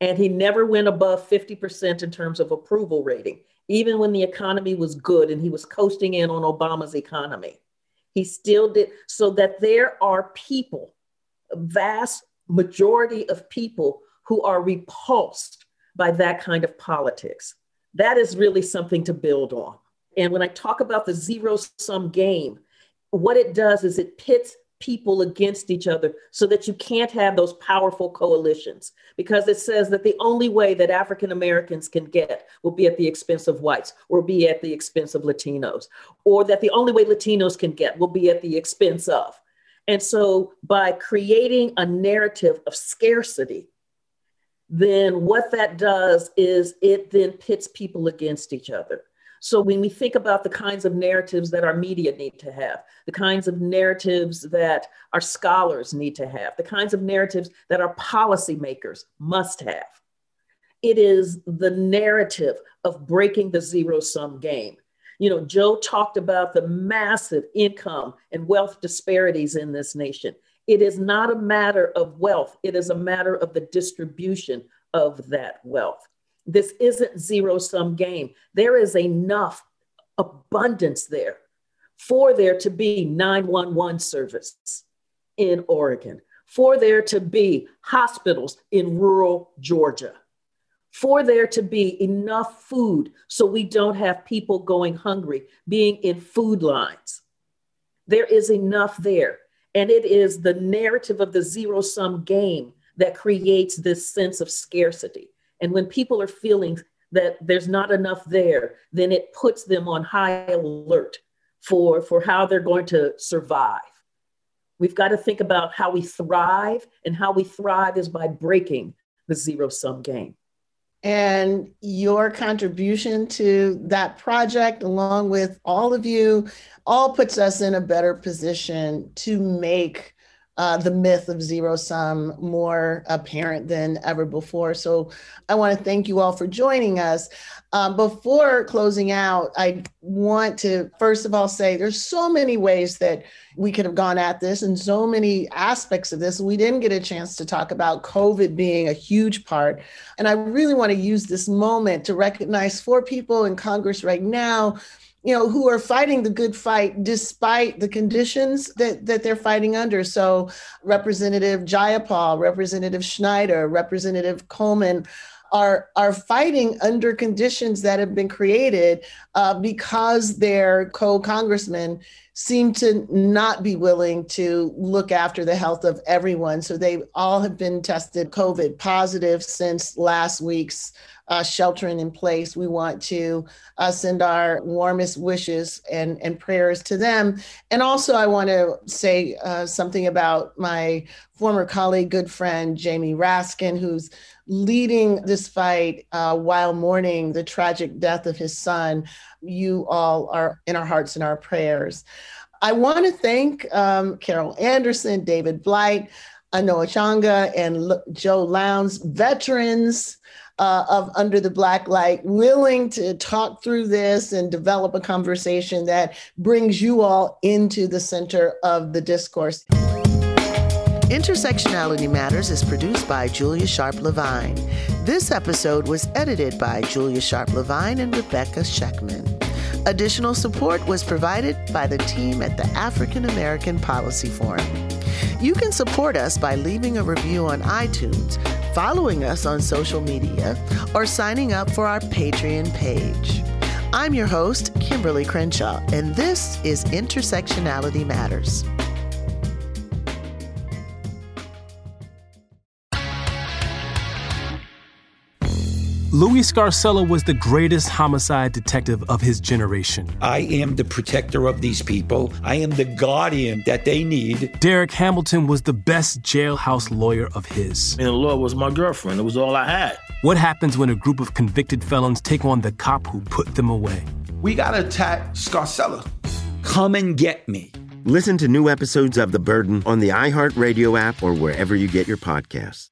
And he never went above 50% in terms of approval rating even when the economy was good and he was coasting in on Obama's economy. He still did, so that there are people, a vast majority of people who are repulsed by that kind of politics. That is really something to build on. And when I talk about the zero sum game, what it does is it pits people against each other so that you can't have those powerful coalitions because it says that the only way that African Americans can get will be at the expense of whites or be at the expense of Latinos, or that the only way Latinos can get will be at the expense of. And so by creating a narrative of scarcity, then what that does is it then pits people against each other. So when we think about the kinds of narratives that our media need to have, the kinds of narratives that our scholars need to have, the kinds of narratives that our policymakers must have, it is the narrative of breaking the zero sum game. You know, Joe talked about the massive income and wealth disparities in this nation. It is not a matter of wealth, it is a matter of the distribution of that wealth. This isn't zero sum game. There is enough abundance there for there to be 911 service in Oregon, for there to be hospitals in rural Georgia, for there to be enough food so we don't have people going hungry, being in food lines. There is enough there. And it is the narrative of the zero sum game that creates this sense of scarcity. And when people are feeling that there's not enough there, then it puts them on high alert for, for how they're going to survive. We've got to think about how we thrive, and how we thrive is by breaking the zero sum game. And your contribution to that project, along with all of you, all puts us in a better position to make uh, the myth of zero sum more apparent than ever before. So I want to thank you all for joining us. Um, before closing out, I want to first of all say there's so many ways that we could have gone at this and so many aspects of this. We didn't get a chance to talk about COVID being a huge part. And I really want to use this moment to recognize four people in Congress right now you know, who are fighting the good fight despite the conditions that, that they're fighting under. So, Representative Jayapal, Representative Schneider, Representative Coleman are are fighting under conditions that have been created uh, because their co-congressmen seem to not be willing to look after the health of everyone. So they all have been tested COVID positive since last week's uh, sheltering in place. We want to uh, send our warmest wishes and, and prayers to them. And also, I want to say uh, something about my former colleague, good friend, Jamie Raskin, who's leading this fight uh, while mourning the tragic death of his son. You all are in our hearts and our prayers. I want to thank um, Carol Anderson, David Blight, Anoa Changa, and L- Joe Lowndes, veterans uh, of Under the Black Light, willing to talk through this and develop a conversation that brings you all into the center of the discourse. Intersectionality Matters is produced by Julia Sharpe-Levine. This episode was edited by Julia Sharpe-Levine and Rebecca Scheckman. Additional support was provided by the team at the African American Policy Forum. You can support us by leaving a review on iTunes, following us on social media, or signing up for our Patreon page. I'm your host, Kimberlé Crenshaw, and this is Intersectionality Matters. Louis Scarcella was the greatest homicide detective of his generation. I am the protector of these people. I am the guardian that they need. Derek Hamilton was the best jailhouse lawyer of his. And the law was my girlfriend. It was all I had. What happens when a group of convicted felons take on the cop who put them away? We gotta attack Scarcella. Come and get me. Listen to new episodes of The Burden on the iHeartRadio app or wherever you get your podcasts.